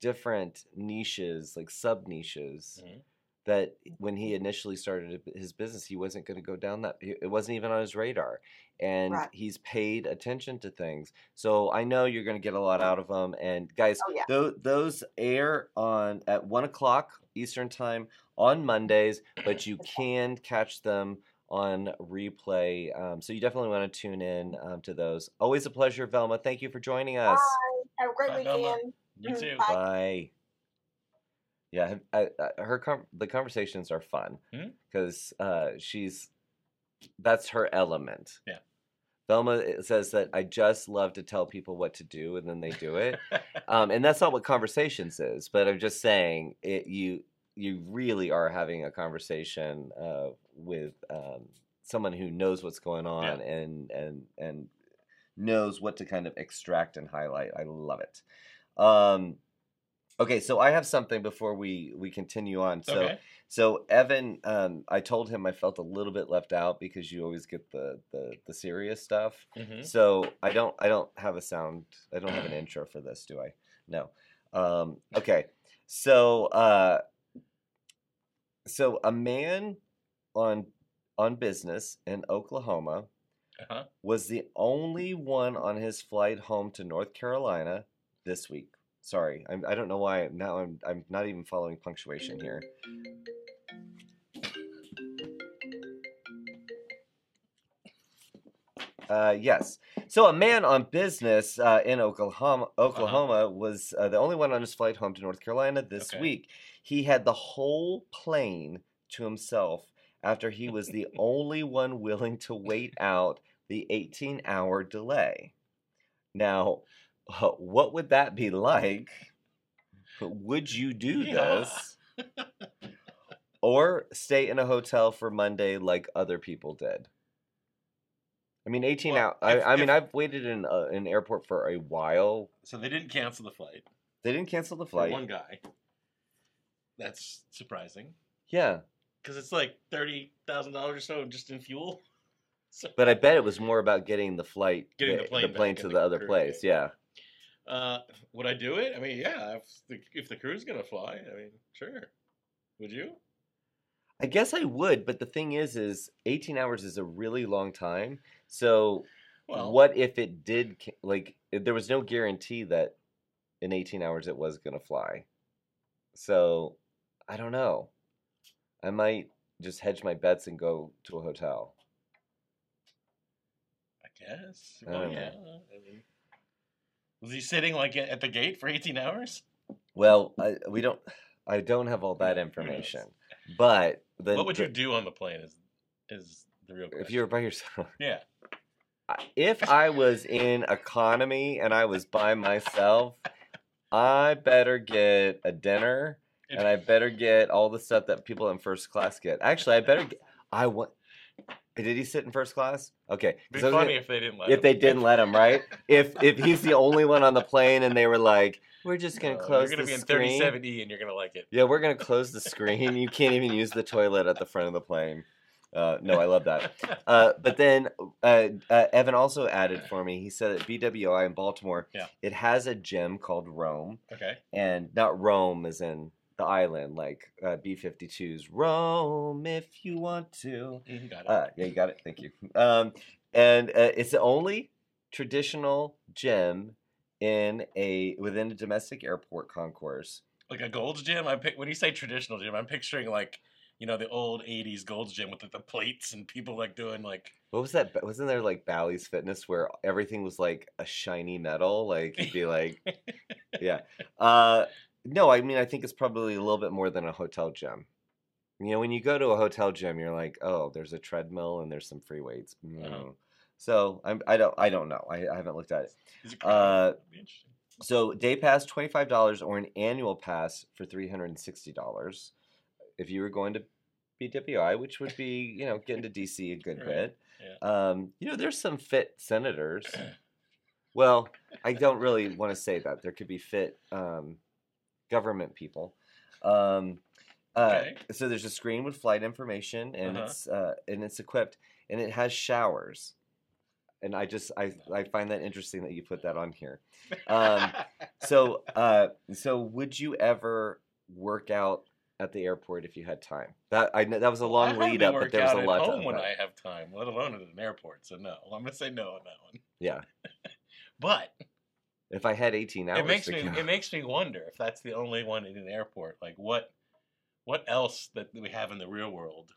different niches like sub niches Mhm. That when he initially started his business he wasn't going to go down that it wasn't even on his radar and Right. he's paid attention to things so i know you're going to get a lot out of them and guys Oh, yeah. tho- those air on at one o'clock eastern time on mondays but you can catch them on replay um, so you definitely want to tune in um, to those always a pleasure velma thank you for joining us Have a great Bye, Velma. weekend. You Mm, too. bye. Bye. Yeah, I, I, her com- the conversations are fun Hmm? because uh, she's that's her element. Yeah. Velma says that I just love to tell people what to do and then they do it, um, and that's not what conversations is. But I'm just saying it. You you really are having a conversation uh, with um, someone who knows what's going on and and and knows what to kind of extract and highlight. I love it. Um, Okay, so I have something before we we continue on. So okay. so Evan, um, I told him I felt a little bit left out because you always get the the the serious stuff. hmm So I don't I don't have a sound I don't have an intro for this, do I? No. Um, okay. So uh, so a man on on business in Oklahoma Uh-huh. was the only one on his flight home to North Carolina this week. Sorry, I'm, I don't know why now I'm I'm not even following punctuation here. Uh, yes. So a man on business uh, in Oklahoma, Oklahoma was uh, the only one on his flight home to North Carolina this Okay. week. He had the whole plane to himself after he was the only one willing to wait out the 18-hour delay. Now, uh, what would that be like? Would you do Yeah. this? or stay in a hotel for Monday like other people did? I mean, 18 Well, hours. I, I mean, if- I've waited in uh, an airport for a while. So they didn't cancel the flight They didn't cancel the for flight. one guy. That's surprising Yeah, because it's like thirty thousand dollars or so just in fuel. So, but I bet it was more about getting the flight, Getting the the, plane to the the other place. Yeah. Uh, would I do it? I mean, yeah. If the if the crew's gonna fly, I mean, sure. Would you? I guess I would, but the thing is, is 18 hours is a really long time. So Well, what if it did like there was no guarantee that in 18 hours it was going to fly so i don't know i might just hedge my bets and go to a hotel I guess. I Well, don't know. yeah. I mean, was he sitting like at the gate for eighteen hours? well I, we don't i don't have all that information but the, what would the- you do on the plane? Is is the real question? if you were by yourself yeah. If i was in economy and i was by myself i better get a dinner and I better get all the stuff that people in first class get. Actually, I better. Get, I want. Did he sit in first class? Okay. It'd be gonna- funny if they didn't let him. if him. they didn't let him, right? If if he's the only one on the plane and they were like, "We're just gonna close." Uh, close You're gonna be in screen." 37E and you're gonna like it. Yeah, we're gonna close the screen. You can't even use the toilet at the front of the plane. Uh, no, I love that. Uh, but then uh, uh, Evan also added for me. He said at BWI in Baltimore, Yeah. it has a gym called Roam, okay. and not Rome as in the island, like uh, B-52's Roam, if you want to. Mhm, Got it. Uh, yeah, you got it. Thank you. Um, and uh, it's the only traditional gym in a within a domestic airport concourse. like a Gold's Gym. I pick when you say traditional gym, I'm picturing like you know the old '80s Gold's Gym with the, the plates and people like doing like What was that? Wasn't there like Bally's Fitness where everything was like a shiny metal? Like you'd be like, yeah. Uh, no, I mean I think it's probably a little bit more than a hotel gym. You know, when you go to a hotel gym, you're like, oh, there's a treadmill and there's some free weights. Uh-huh. Mm. So I'm, I don't, I don't know. I, I haven't looked at it. is it Uh, crowded? That'd be interesting. So day pass twenty five dollars or an annual pass for three hundred and sixty dollars. If you were going to BWI, which would be you know getting to DC a good Right, bit. Um, you know, there's some fit senators. Well, I don't really want to say that. There could be fit um, government people. Um, uh, Okay. So there's a screen with flight information, and Uh-huh. it's uh, and it's equipped, and it has showers. And I just I I find that interesting that you put that on here. um, So uh, so would you ever work out at the airport if you had time? That I that was a long lead up, but there was a at lot to home when. I have time, let alone at an airport. So no, I'm gonna say no on that one. Yeah, But if I had 18 hours, it makes me it makes me wonder if that's the only one in an airport. Like what what else that we have in the real world,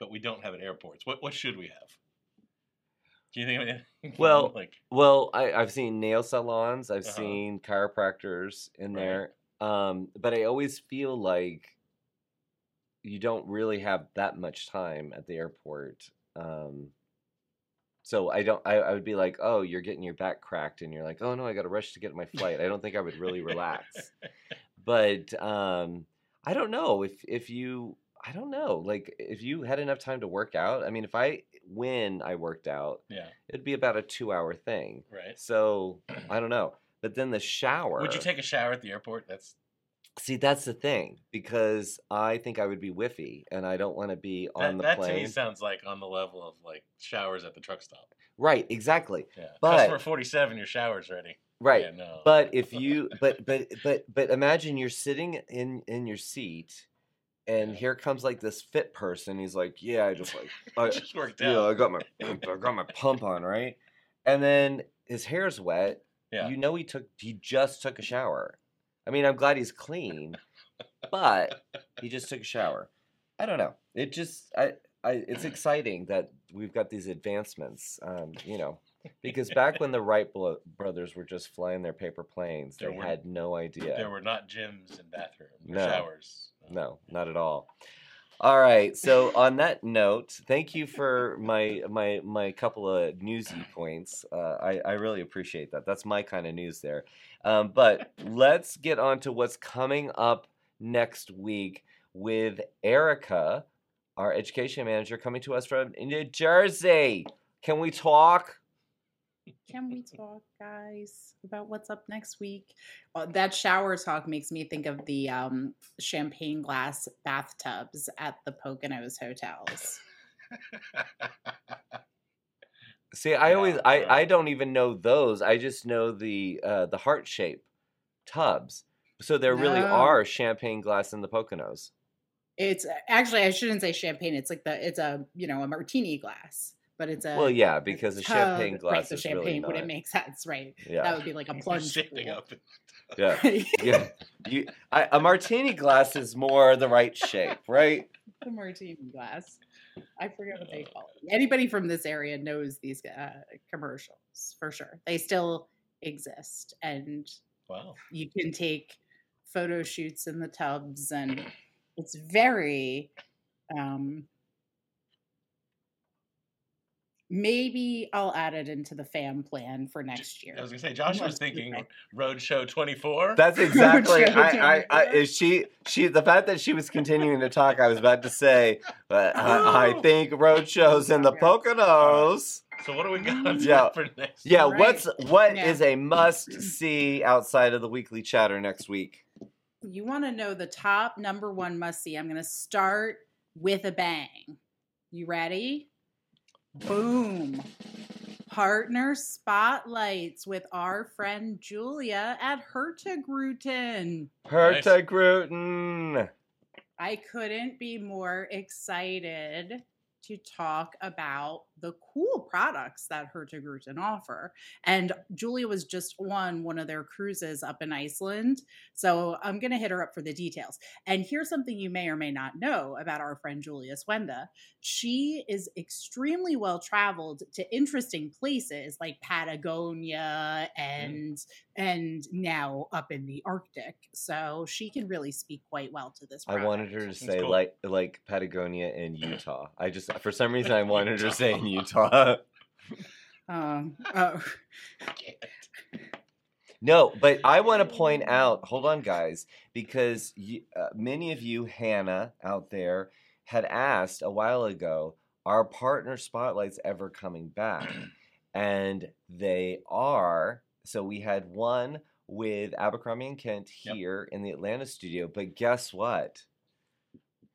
but we don't have at airports? What what should we have? Do you think? Well, like Well, I, I've seen nail salons, I've Uh-huh. seen chiropractors in Right. there, um, but I always feel like you don't really have that much time at the airport. Um, so I don't. I, I would be like, oh, you're getting your back cracked, and you're like, oh no, I got to rush to get my flight. I don't think I would really relax. But um, I don't know if if you. I don't know. Like if you had enough time to work out. I mean, if I when I worked out, yeah, it'd be about a two hour thing. right. So I don't know. But then the shower. Would you take a shower at the airport? That's See, that's the thing because I think I would be whiffy, and I don't want to be That, on the that to plane. me sounds like on the level of like showers at the truck stop. Right, exactly. Yeah. But- Customer 47, your shower's ready. Right. Yeah, no. But if you but but but but imagine you're sitting in in your seat and Yeah. here comes like this fit person. He's like, "Yeah, I just like I, just worked yeah, I got my pump, I got my pump on, right?" And then his hair's wet. Yeah. You know he took he just took a shower. I mean, I'm glad he's clean, but he just took a shower. I don't know. It just I I it's exciting that we've got these advancements. Um, you know, because back when the Wright brothers were just flying their paper planes, they were- had no idea. There were not gyms and bathrooms, No. showers. No, not at all. All right. So on that note, thank you for my my my couple of newsy points. Uh, I I really appreciate that. That's my kind of news there. Um, but let's get on to what's coming up next week with Erica, our education manager, coming to us from New Jersey. Can we talk? Can we talk, guys, about what's up next week? Uh, that shower talk makes me think of the um, champagne glass bathtubs at the Poconos hotels. See, I always Yeah, I. I don't even know those. I just know the uh the heart shape tubs. So there really are champagne glass in the Poconos. It's actually I shouldn't say champagne. It's like the it's a you know a martini glass, but it's a Well, yeah, a because the tub- champagne glass right. The is champagne really wouldn't not. make sense, right? Yeah, That would be like a plunge Shifting up. yeah, yeah. You, I, a martini glass is more the right shape, right? the martini glass. I forget what they call it. Anybody from this area knows these uh, commercials for sure. They still exist, and Wow. you can take photo shoots in the tubs, and it's very. Um, maybe I'll add it into the fam plan for next year. I was gonna say, Josh was Unless- thinking Roadshow 24. That's exactly. I, I, I, is she, she. The fact that she was continuing to talk, I was about to say, but I, I Oh. think Roadshow's in the Okay. Poconos. so what do we got mm-hmm. on Yeah. for next? Yeah, Right. what's what is Yeah. a must see outside of the weekly chatter next week? you want to know the top number one must see, I'm going to start with a bang. You ready? Boom. Partner spotlights with our friend Julia at Hurtigruten. Herta Gruten. I couldn't be more excited to talk about the cool products that Hurtigruten offer. And Julia was just on one of their cruises up in Iceland. So I'm going to hit her up for the details. And here's something you may or may not know about our friend Julia Swenda. She is extremely well traveled to interesting places like Patagonia mm. and and now up in the Arctic. So she can really speak quite well to this. I wanted her to say cool. like like Patagonia and Utah. I just for some reason I wanted her to say in Utah. Um, oh, No, but I want to point out. Hold on, guys, because you, uh, many of you, Hannah, out there, had asked a while ago, "Are partner spotlights ever coming back?" And they are. So we had one with Abercrombie and Kent Yep. here in the Atlanta studio. But guess what?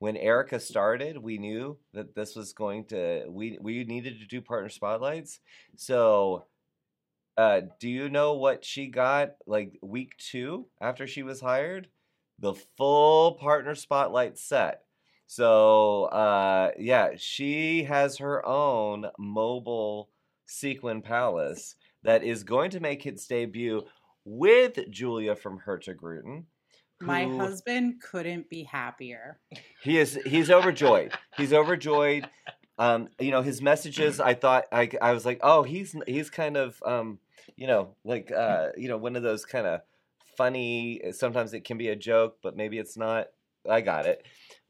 When Erica started, we knew that this was going to. We we needed to do partner spotlights. So uh, do you know what she got like week two after she was hired? The full partner spotlight set. So uh, yeah, she has her own mobile sequin palace that is going to make its debut with Julia from Hurtigruten. my who- husband couldn't be happier. he is he's overjoyed. He's overjoyed. Um, you know, his messages. I thought I, I was like, oh, he's he's kind of um, you know, like uh, you know, one of those kind of funny. Sometimes it can be a joke, but maybe it's not. I got it.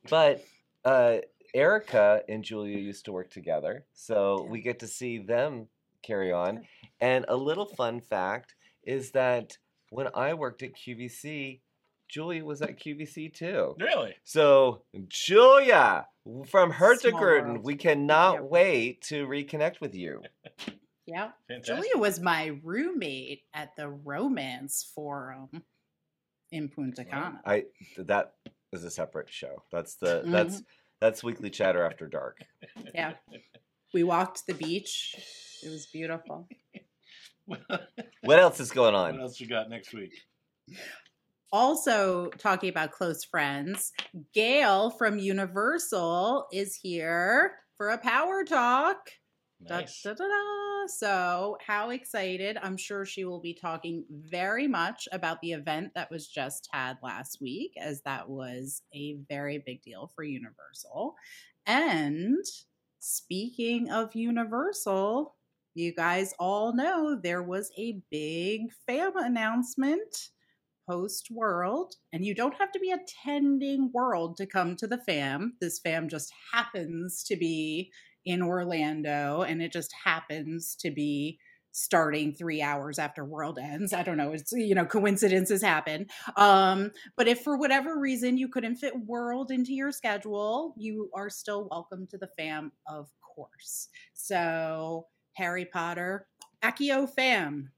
But uh, Erica and Julia used to work together, so we get to see them carry on. And a little fun fact is that when I worked at QVC, Julia was at QVC too. Really? So, Julia from Small Hurtigruten, world. we cannot Yeah. wait to reconnect with you. Yeah. Fantastic. Julia was my roommate at the Romance Forum in Punta Cana. I that is a separate show. That's the Mm-hmm. that's that's weekly chatter after dark. Yeah. We walked the beach. It was beautiful. What else is going on? what else you got next week? Also, talking about close friends, Gail from Universal is here for a power talk. Nice. da, da, da. So, how excited! I'm sure she will be talking very much about the event that was just had last week, as that was a very big deal for Universal. And speaking of Universal, you guys all know there was a big FAM announcement post World, and you don't have to be attending World to come to the FAM. This FAM just happens to be in Orlando, and it just happens to be starting three hours after world ends. I don't know it's you know coincidences happen. Um but if for whatever reason you couldn't fit world into your schedule you are still welcome to the fam of course. So harry potter accio fam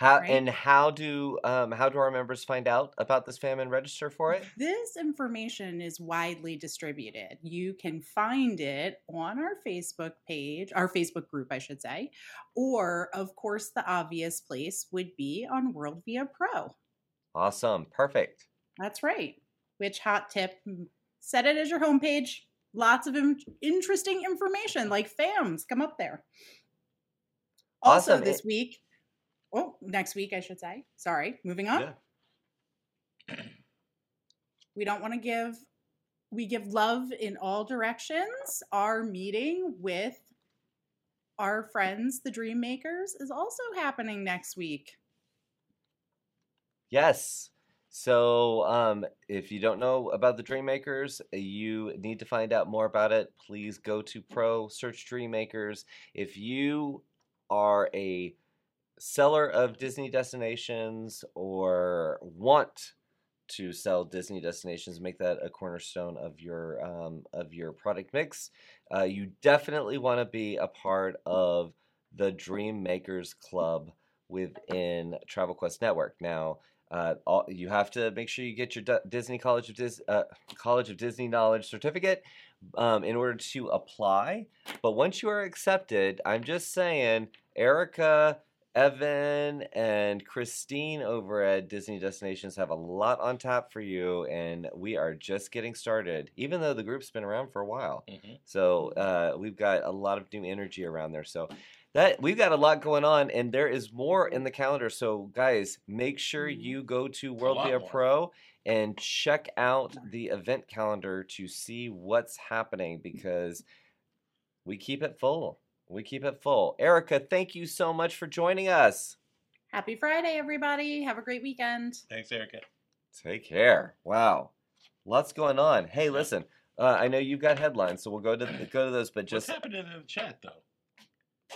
How Right. and how do um how do our members find out about this fam and register for it? This information is widely distributed. You can find it on our Facebook page, our Facebook group, I should say, or of course, the obvious place would be on World Via Pro. Awesome. Perfect. That's right. Which hot tip? Set it as your homepage. Lots of in- interesting information, like FAMs, come up there. Also, Awesome. this week, oh, next week, I should say. Sorry, moving on. Yeah. we don't want to give we give love in all directions our meeting with our friends the dream makers is also happening next week Yes. So, um, if you don't know about the Dream Makers, you need to find out more about it. Please go to Pro Search Dream Makers. If you are a seller of Disney destinations or want to sell Disney destinations, make that a cornerstone of your um, of your product mix. Uh, you definitely want to be a part of the Dream Makers Club within Travel Quest Network. Now, uh, all, you have to make sure you get your D- Disney College of Dis- uh, College of Disney Knowledge certificate um, in order to apply. But once you are accepted, I'm just saying, Erica, Evan, and Christine over at Disney Destinations have a lot on tap for you, and we are just getting started. Even though the group's been around for a while, Mhm. so uh, we've got a lot of new energy around there. So that we've got a lot going on, and there is more in the calendar. So guys, make sure Mhm. you go to World. Pro and check out the event calendar to see what's happening because we keep it full. We keep it full. Erica, thank you so much for joining us. happy friday everybody have a great weekend Thanks, Erica. Take care. Wow, lots going on. Hey, listen, uh, I know you've got headlines, so we'll go to go to those. But What's just happening in the chat, though?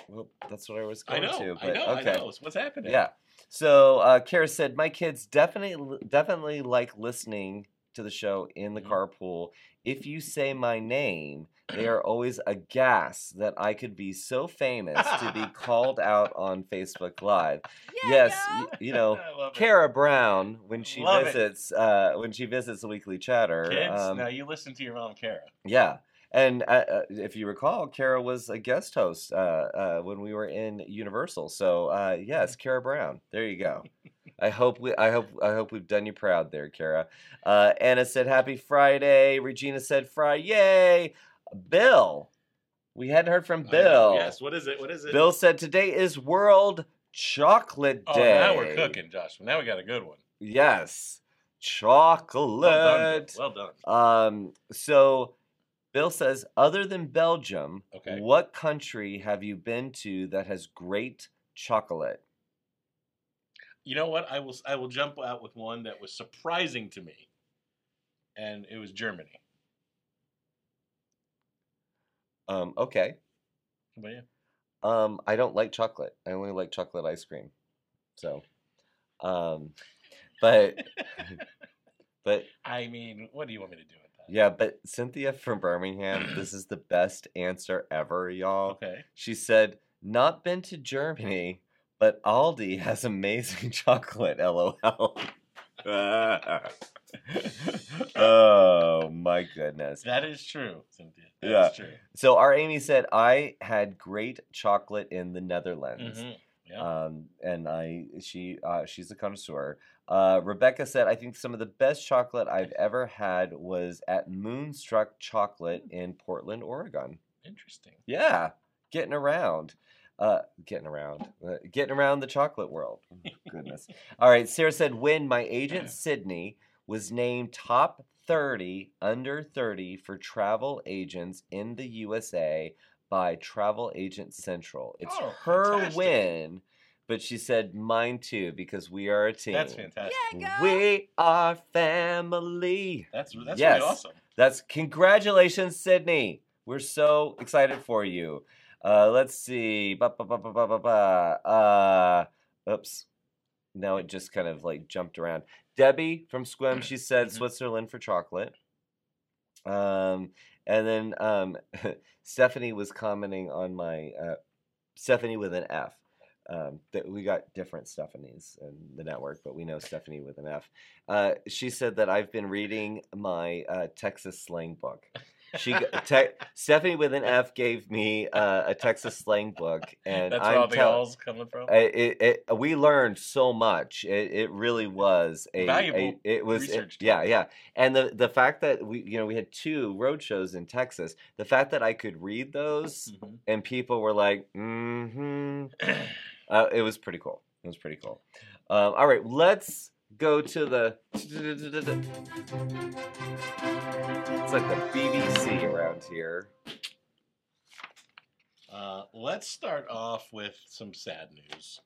well, that's what I was I going know, to. I But know, okay. I know. What's happening? Yeah. So uh, Kara said, my kids definitely definitely like listening to the show in the Mhm. carpool. If you say my name, they are always aghast that I could be so famous to be called out on Facebook Live. yes, y- you know, I love it. Kara Brown when she Love it. visits uh, when she visits the weekly chatter. Kids, um, now you listen to your mom, Kara. yeah. And uh, uh, if you recall, Kara was a guest host uh, uh, when we were in Universal. So uh, yes, Kara Brown. There you go. I hope we. I hope. I hope we've done you proud there, Kara. Uh, Anna said, "Happy Friday." Regina said, "Friday." Yay. Bill, we hadn't heard from Bill. Yes. What is it? What is it? Bill said, "Today is World Chocolate Day." Oh, Day." now we're cooking, Josh. Now we got a good one. Yes, chocolate. Well done. Well done. Um, so Bill says, other than Belgium, Okay. what country have you been to that has great chocolate? You know what? I will. I will jump out with one that was surprising to me, and it was Germany. Um, okay. But yeah, Um, I don't like chocolate. I only like chocolate ice cream. So, um, but, but I mean, what do you want me to do yeah, but Cynthia from Birmingham, this is the best answer ever, y'all. Okay. She said, not been to Germany, but Aldi has amazing chocolate, lol. oh my goodness. That is true, Cynthia. That is Yeah. true. So our Amy said I had great chocolate in the Netherlands. Mhm. Yeah. Um, and I she uh, she's a connoisseur. Uh, Rebecca said I think some of the best chocolate I've ever had was at Moonstruck Chocolate in Portland, Oregon. Interesting. Yeah, getting around. Uh, getting around, uh, getting around the chocolate world. Goodness. All right. Sarah said when my agent Sydney was named top 30 under 30 for travel agents in the USA by Travel Agent Central. It's Oh, her fantastic. win, but she said mine too because we are a team. That's fantastic. We are family. That's that's Yes. really awesome. That's congratulations, Sydney. We're so excited for you. Uh, let's see. Ba, ba, ba, ba, ba, ba, ba. Uh, oops. Now it just kind of like jumped around. Debbie from Sequim, she said Mhm. Switzerland for chocolate. Um, and then um, Stephanie was commenting on my uh, Stephanie with an F. Um, that we got different Stephanies in the network, but we know Stephanie with an F. Uh, she said that I've been reading my uh, Texas slang book. She te- Stephanie with an F gave me uh, a Texas slang book, and That's where I'm all the tell- alls coming from. I- it, it, we learned so much. It, it really was a, a- Valuable it was it- yeah, yeah. And the the fact that we you know we had two road shows in Texas. The fact that I could read those Mhm. and people were like, mm-hmm. Uh, it was pretty cool. It was pretty cool. Um, all right, let's go to the. It's like the BBC around here. Uh, let's start off with some sad news.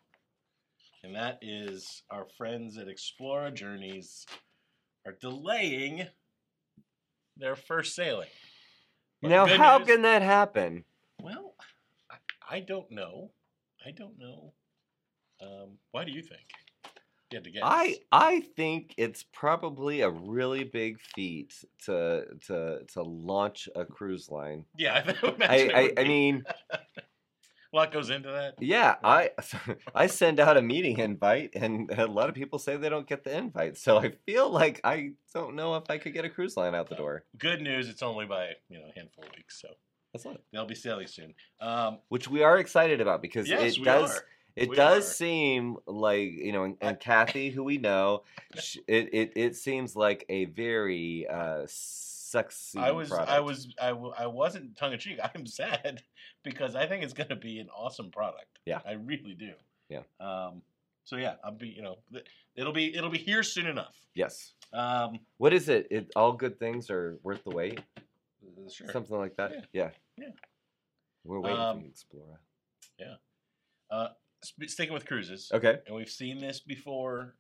And that is our friends at Explora Journeys are delaying their first sailing. But now, how news- can that happen? Well, I, I don't know. I don't know. Um, why do you think? Had to guess. I I think it's probably a really big feat to to to launch a cruise line. yeah, I, I it I, would I be. mean, a lot goes into that. yeah, I I send out a meeting invite, and a lot of people say they don't get the invite. So I feel like I don't know if I could get a cruise line out the No. door. Good news, it's only by you know a handful of weeks, so That's not, they'll be sailing soon. Um, which we are excited about because yes, it does. are. It We does are. seem like you know, and, and Kathy, who we know, sh- it, it it seems like a very uh, sexy. I was, product. I was, I, w- I wasn't tongue in cheek. I'm sad because I think it's going to be an awesome product. Yeah. I really do. Yeah. Um. So yeah, I'll be, you know, it'll be, it'll be here soon enough. Yes. Um. What is it? It all good things are worth the wait. Sure. Something like that. Yeah. Yeah. Yeah. We're waiting Um, for you, Explora. Yeah. Uh, sticking with cruises. Okay. And we've seen this before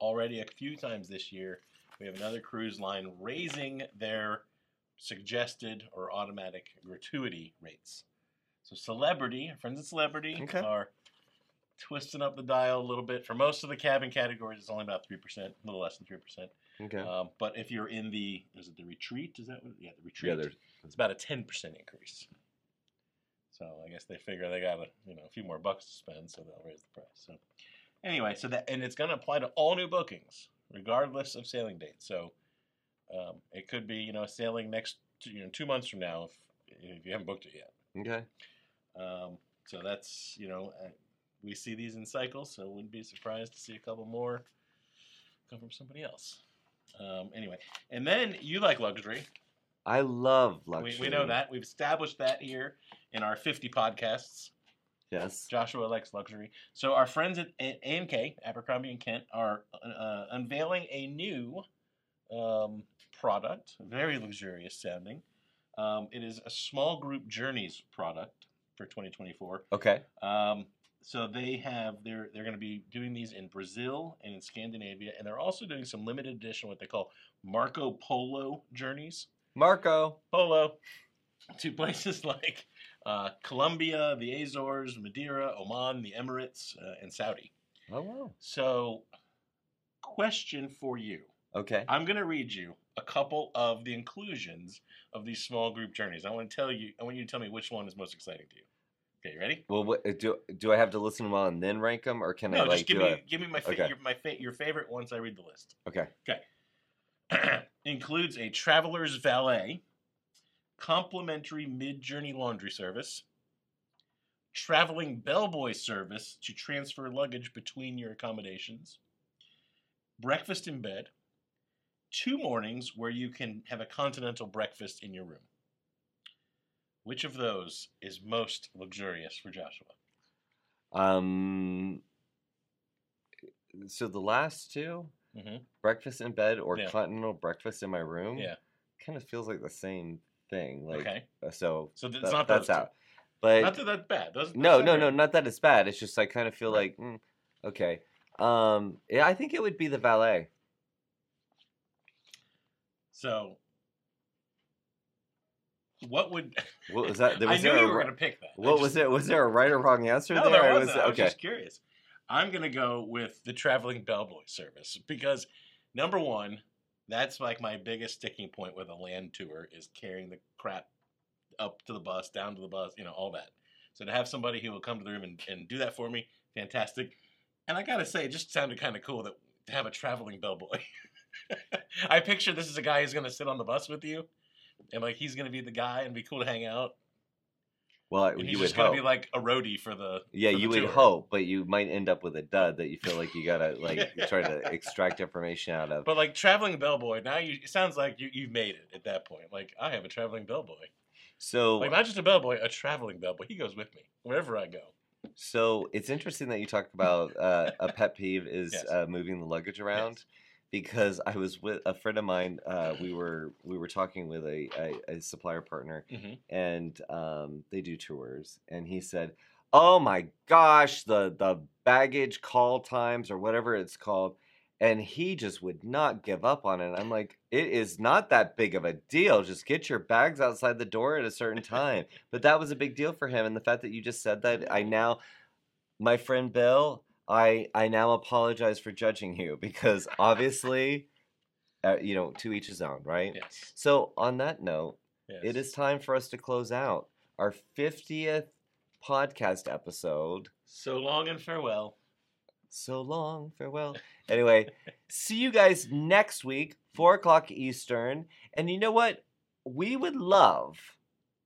already a few times this year. We have another cruise line raising their suggested or automatic gratuity rates. So Celebrity, friends at Celebrity Okay. are twisting up the dial a little bit. For most of the cabin categories, it's only about 3%, a little less than 3%. Okay. Um, but if you're in the, is it the retreat? Is that what? Yeah, the retreat. yeah. There's. It's about a 10% increase. So I guess they figure they got a you know a few more bucks to spend, so they'll raise the price. So anyway, so that and it's going to apply to all new bookings, regardless of sailing date. So um, it could be you know sailing next you know two months from now if if you haven't booked it yet. Okay. Um, so that's you know uh, we see these in cycles, so wouldn't be surprised to see a couple more come from somebody else. Um, anyway, and then you like luxury. I love We, luxury. we know that. We've established that here in our 50 podcasts. Yes. Joshua likes luxury. So our friends at A&K, Abercrombie and Kent, are uh, unveiling a new um, product, very luxurious sounding. Um, it is a small group journeys product for 2024. Okay. Um, so they have they're they're going to be doing these in Brazil and in Scandinavia, and they're also doing some limited edition what they call Marco Polo journeys. Marco. Polo to places like uh, Colombia, the Azores, Madeira, Oman, the Emirates, uh, and Saudi. Oh wow. So, question for you. Okay. I'm going to read you a couple of the inclusions of these small group journeys. I want to tell you. I want you to tell me which one is most exciting to you. Okay, you ready? Well, what, uh, do do I have to listen to them all and then rank them, or can I no, like just give do me give me my fa- Okay. your, my fa- your favorite once I read the list. Okay. okay? Includes a traveler's valet, complimentary mid-journey laundry service, traveling bellboy service to transfer luggage between your accommodations, breakfast in bed, two mornings where you can have a continental breakfast in your room. Which of those is most luxurious for Joshua? Um. So the last two, Mhm. breakfast in bed or Yeah. continental breakfast in my room, Yeah. kind of feels like the same thing. Like, okay. uh, so So th- it's that- not that's out. But Not that that's bad. No, no, no, not that it's bad. It's just I kind of feel Right. like, mm, okay. Um, yeah, I think it would be the valet. So, what would What was that? There I was knew there you a were going to pick that. What just- was it? Was there a right or wrong answer No, there? there wasn't. I was just curious. I'm going to go with the traveling bellboy service because number one, that's like my biggest sticking point with a land tour is carrying the crap up to the bus, down to the bus, you know, all that. So to have somebody who will come to the room and, and do that for me, fantastic. And I gotta say, it just sounded kind of cool that to have a traveling bellboy. I picture this is a guy who's gonna sit on the bus with you, and like he's gonna be the guy and be cool to hang out. Well, And you would hope. be like a roadie for the yeah, for the you would tour. hope, but you might end up with a dud that you feel like you gotta like try to extract information out of. But like traveling bellboy, now you it sounds like you you've made it at that point. Like I have a traveling bellboy, So, like not just a bellboy, a traveling bellboy. He goes with me wherever I go. so it's interesting that you talk about uh, a pet peeve is Yes. uh, moving the luggage around. Because I was with a friend of mine, uh, we were we were talking with a, a, a supplier partner, Mm-hmm. and um, they do tours. And he said, "Oh my gosh, the the baggage call times or whatever it's called." And he just would not give up on it. I'm like, it is not that big of a deal. Just get your bags outside the door at a certain time. but that was a big deal for him. And the fact that you just said that, I now, my friend Bill, I I now apologize for judging you because obviously, uh, you know, to each his own, right? Yes. So on that note, yes. it is time for us to close out our 50th podcast episode. So long and farewell. So long, farewell. Anyway, see you guys next week, 4 o'clock Eastern. And you know what? We would love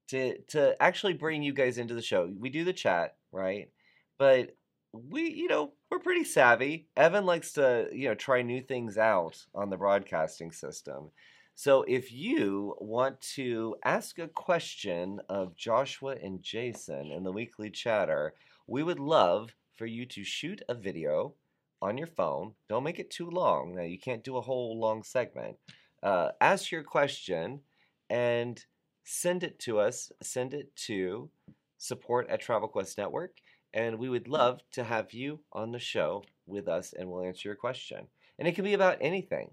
to to actually bring you guys into the show. We do the chat, right? But we, you know, we're pretty savvy. Evan likes to, you know, try new things out on the broadcasting system. So if you want to ask a question of Joshua and Jason in the weekly chatter, we would love for you to shoot a video on your phone. Don't make it too long. Now, you can't do a whole long segment. Uh, ask your question and send it to us. Send it to support at Travel Quest Network. And we would love to have you on the show with us and we'll answer your question. And it can be about anything,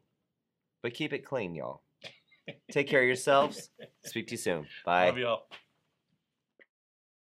but keep it clean, y'all. Take care of yourselves. Speak to you soon. Bye. Love y'all.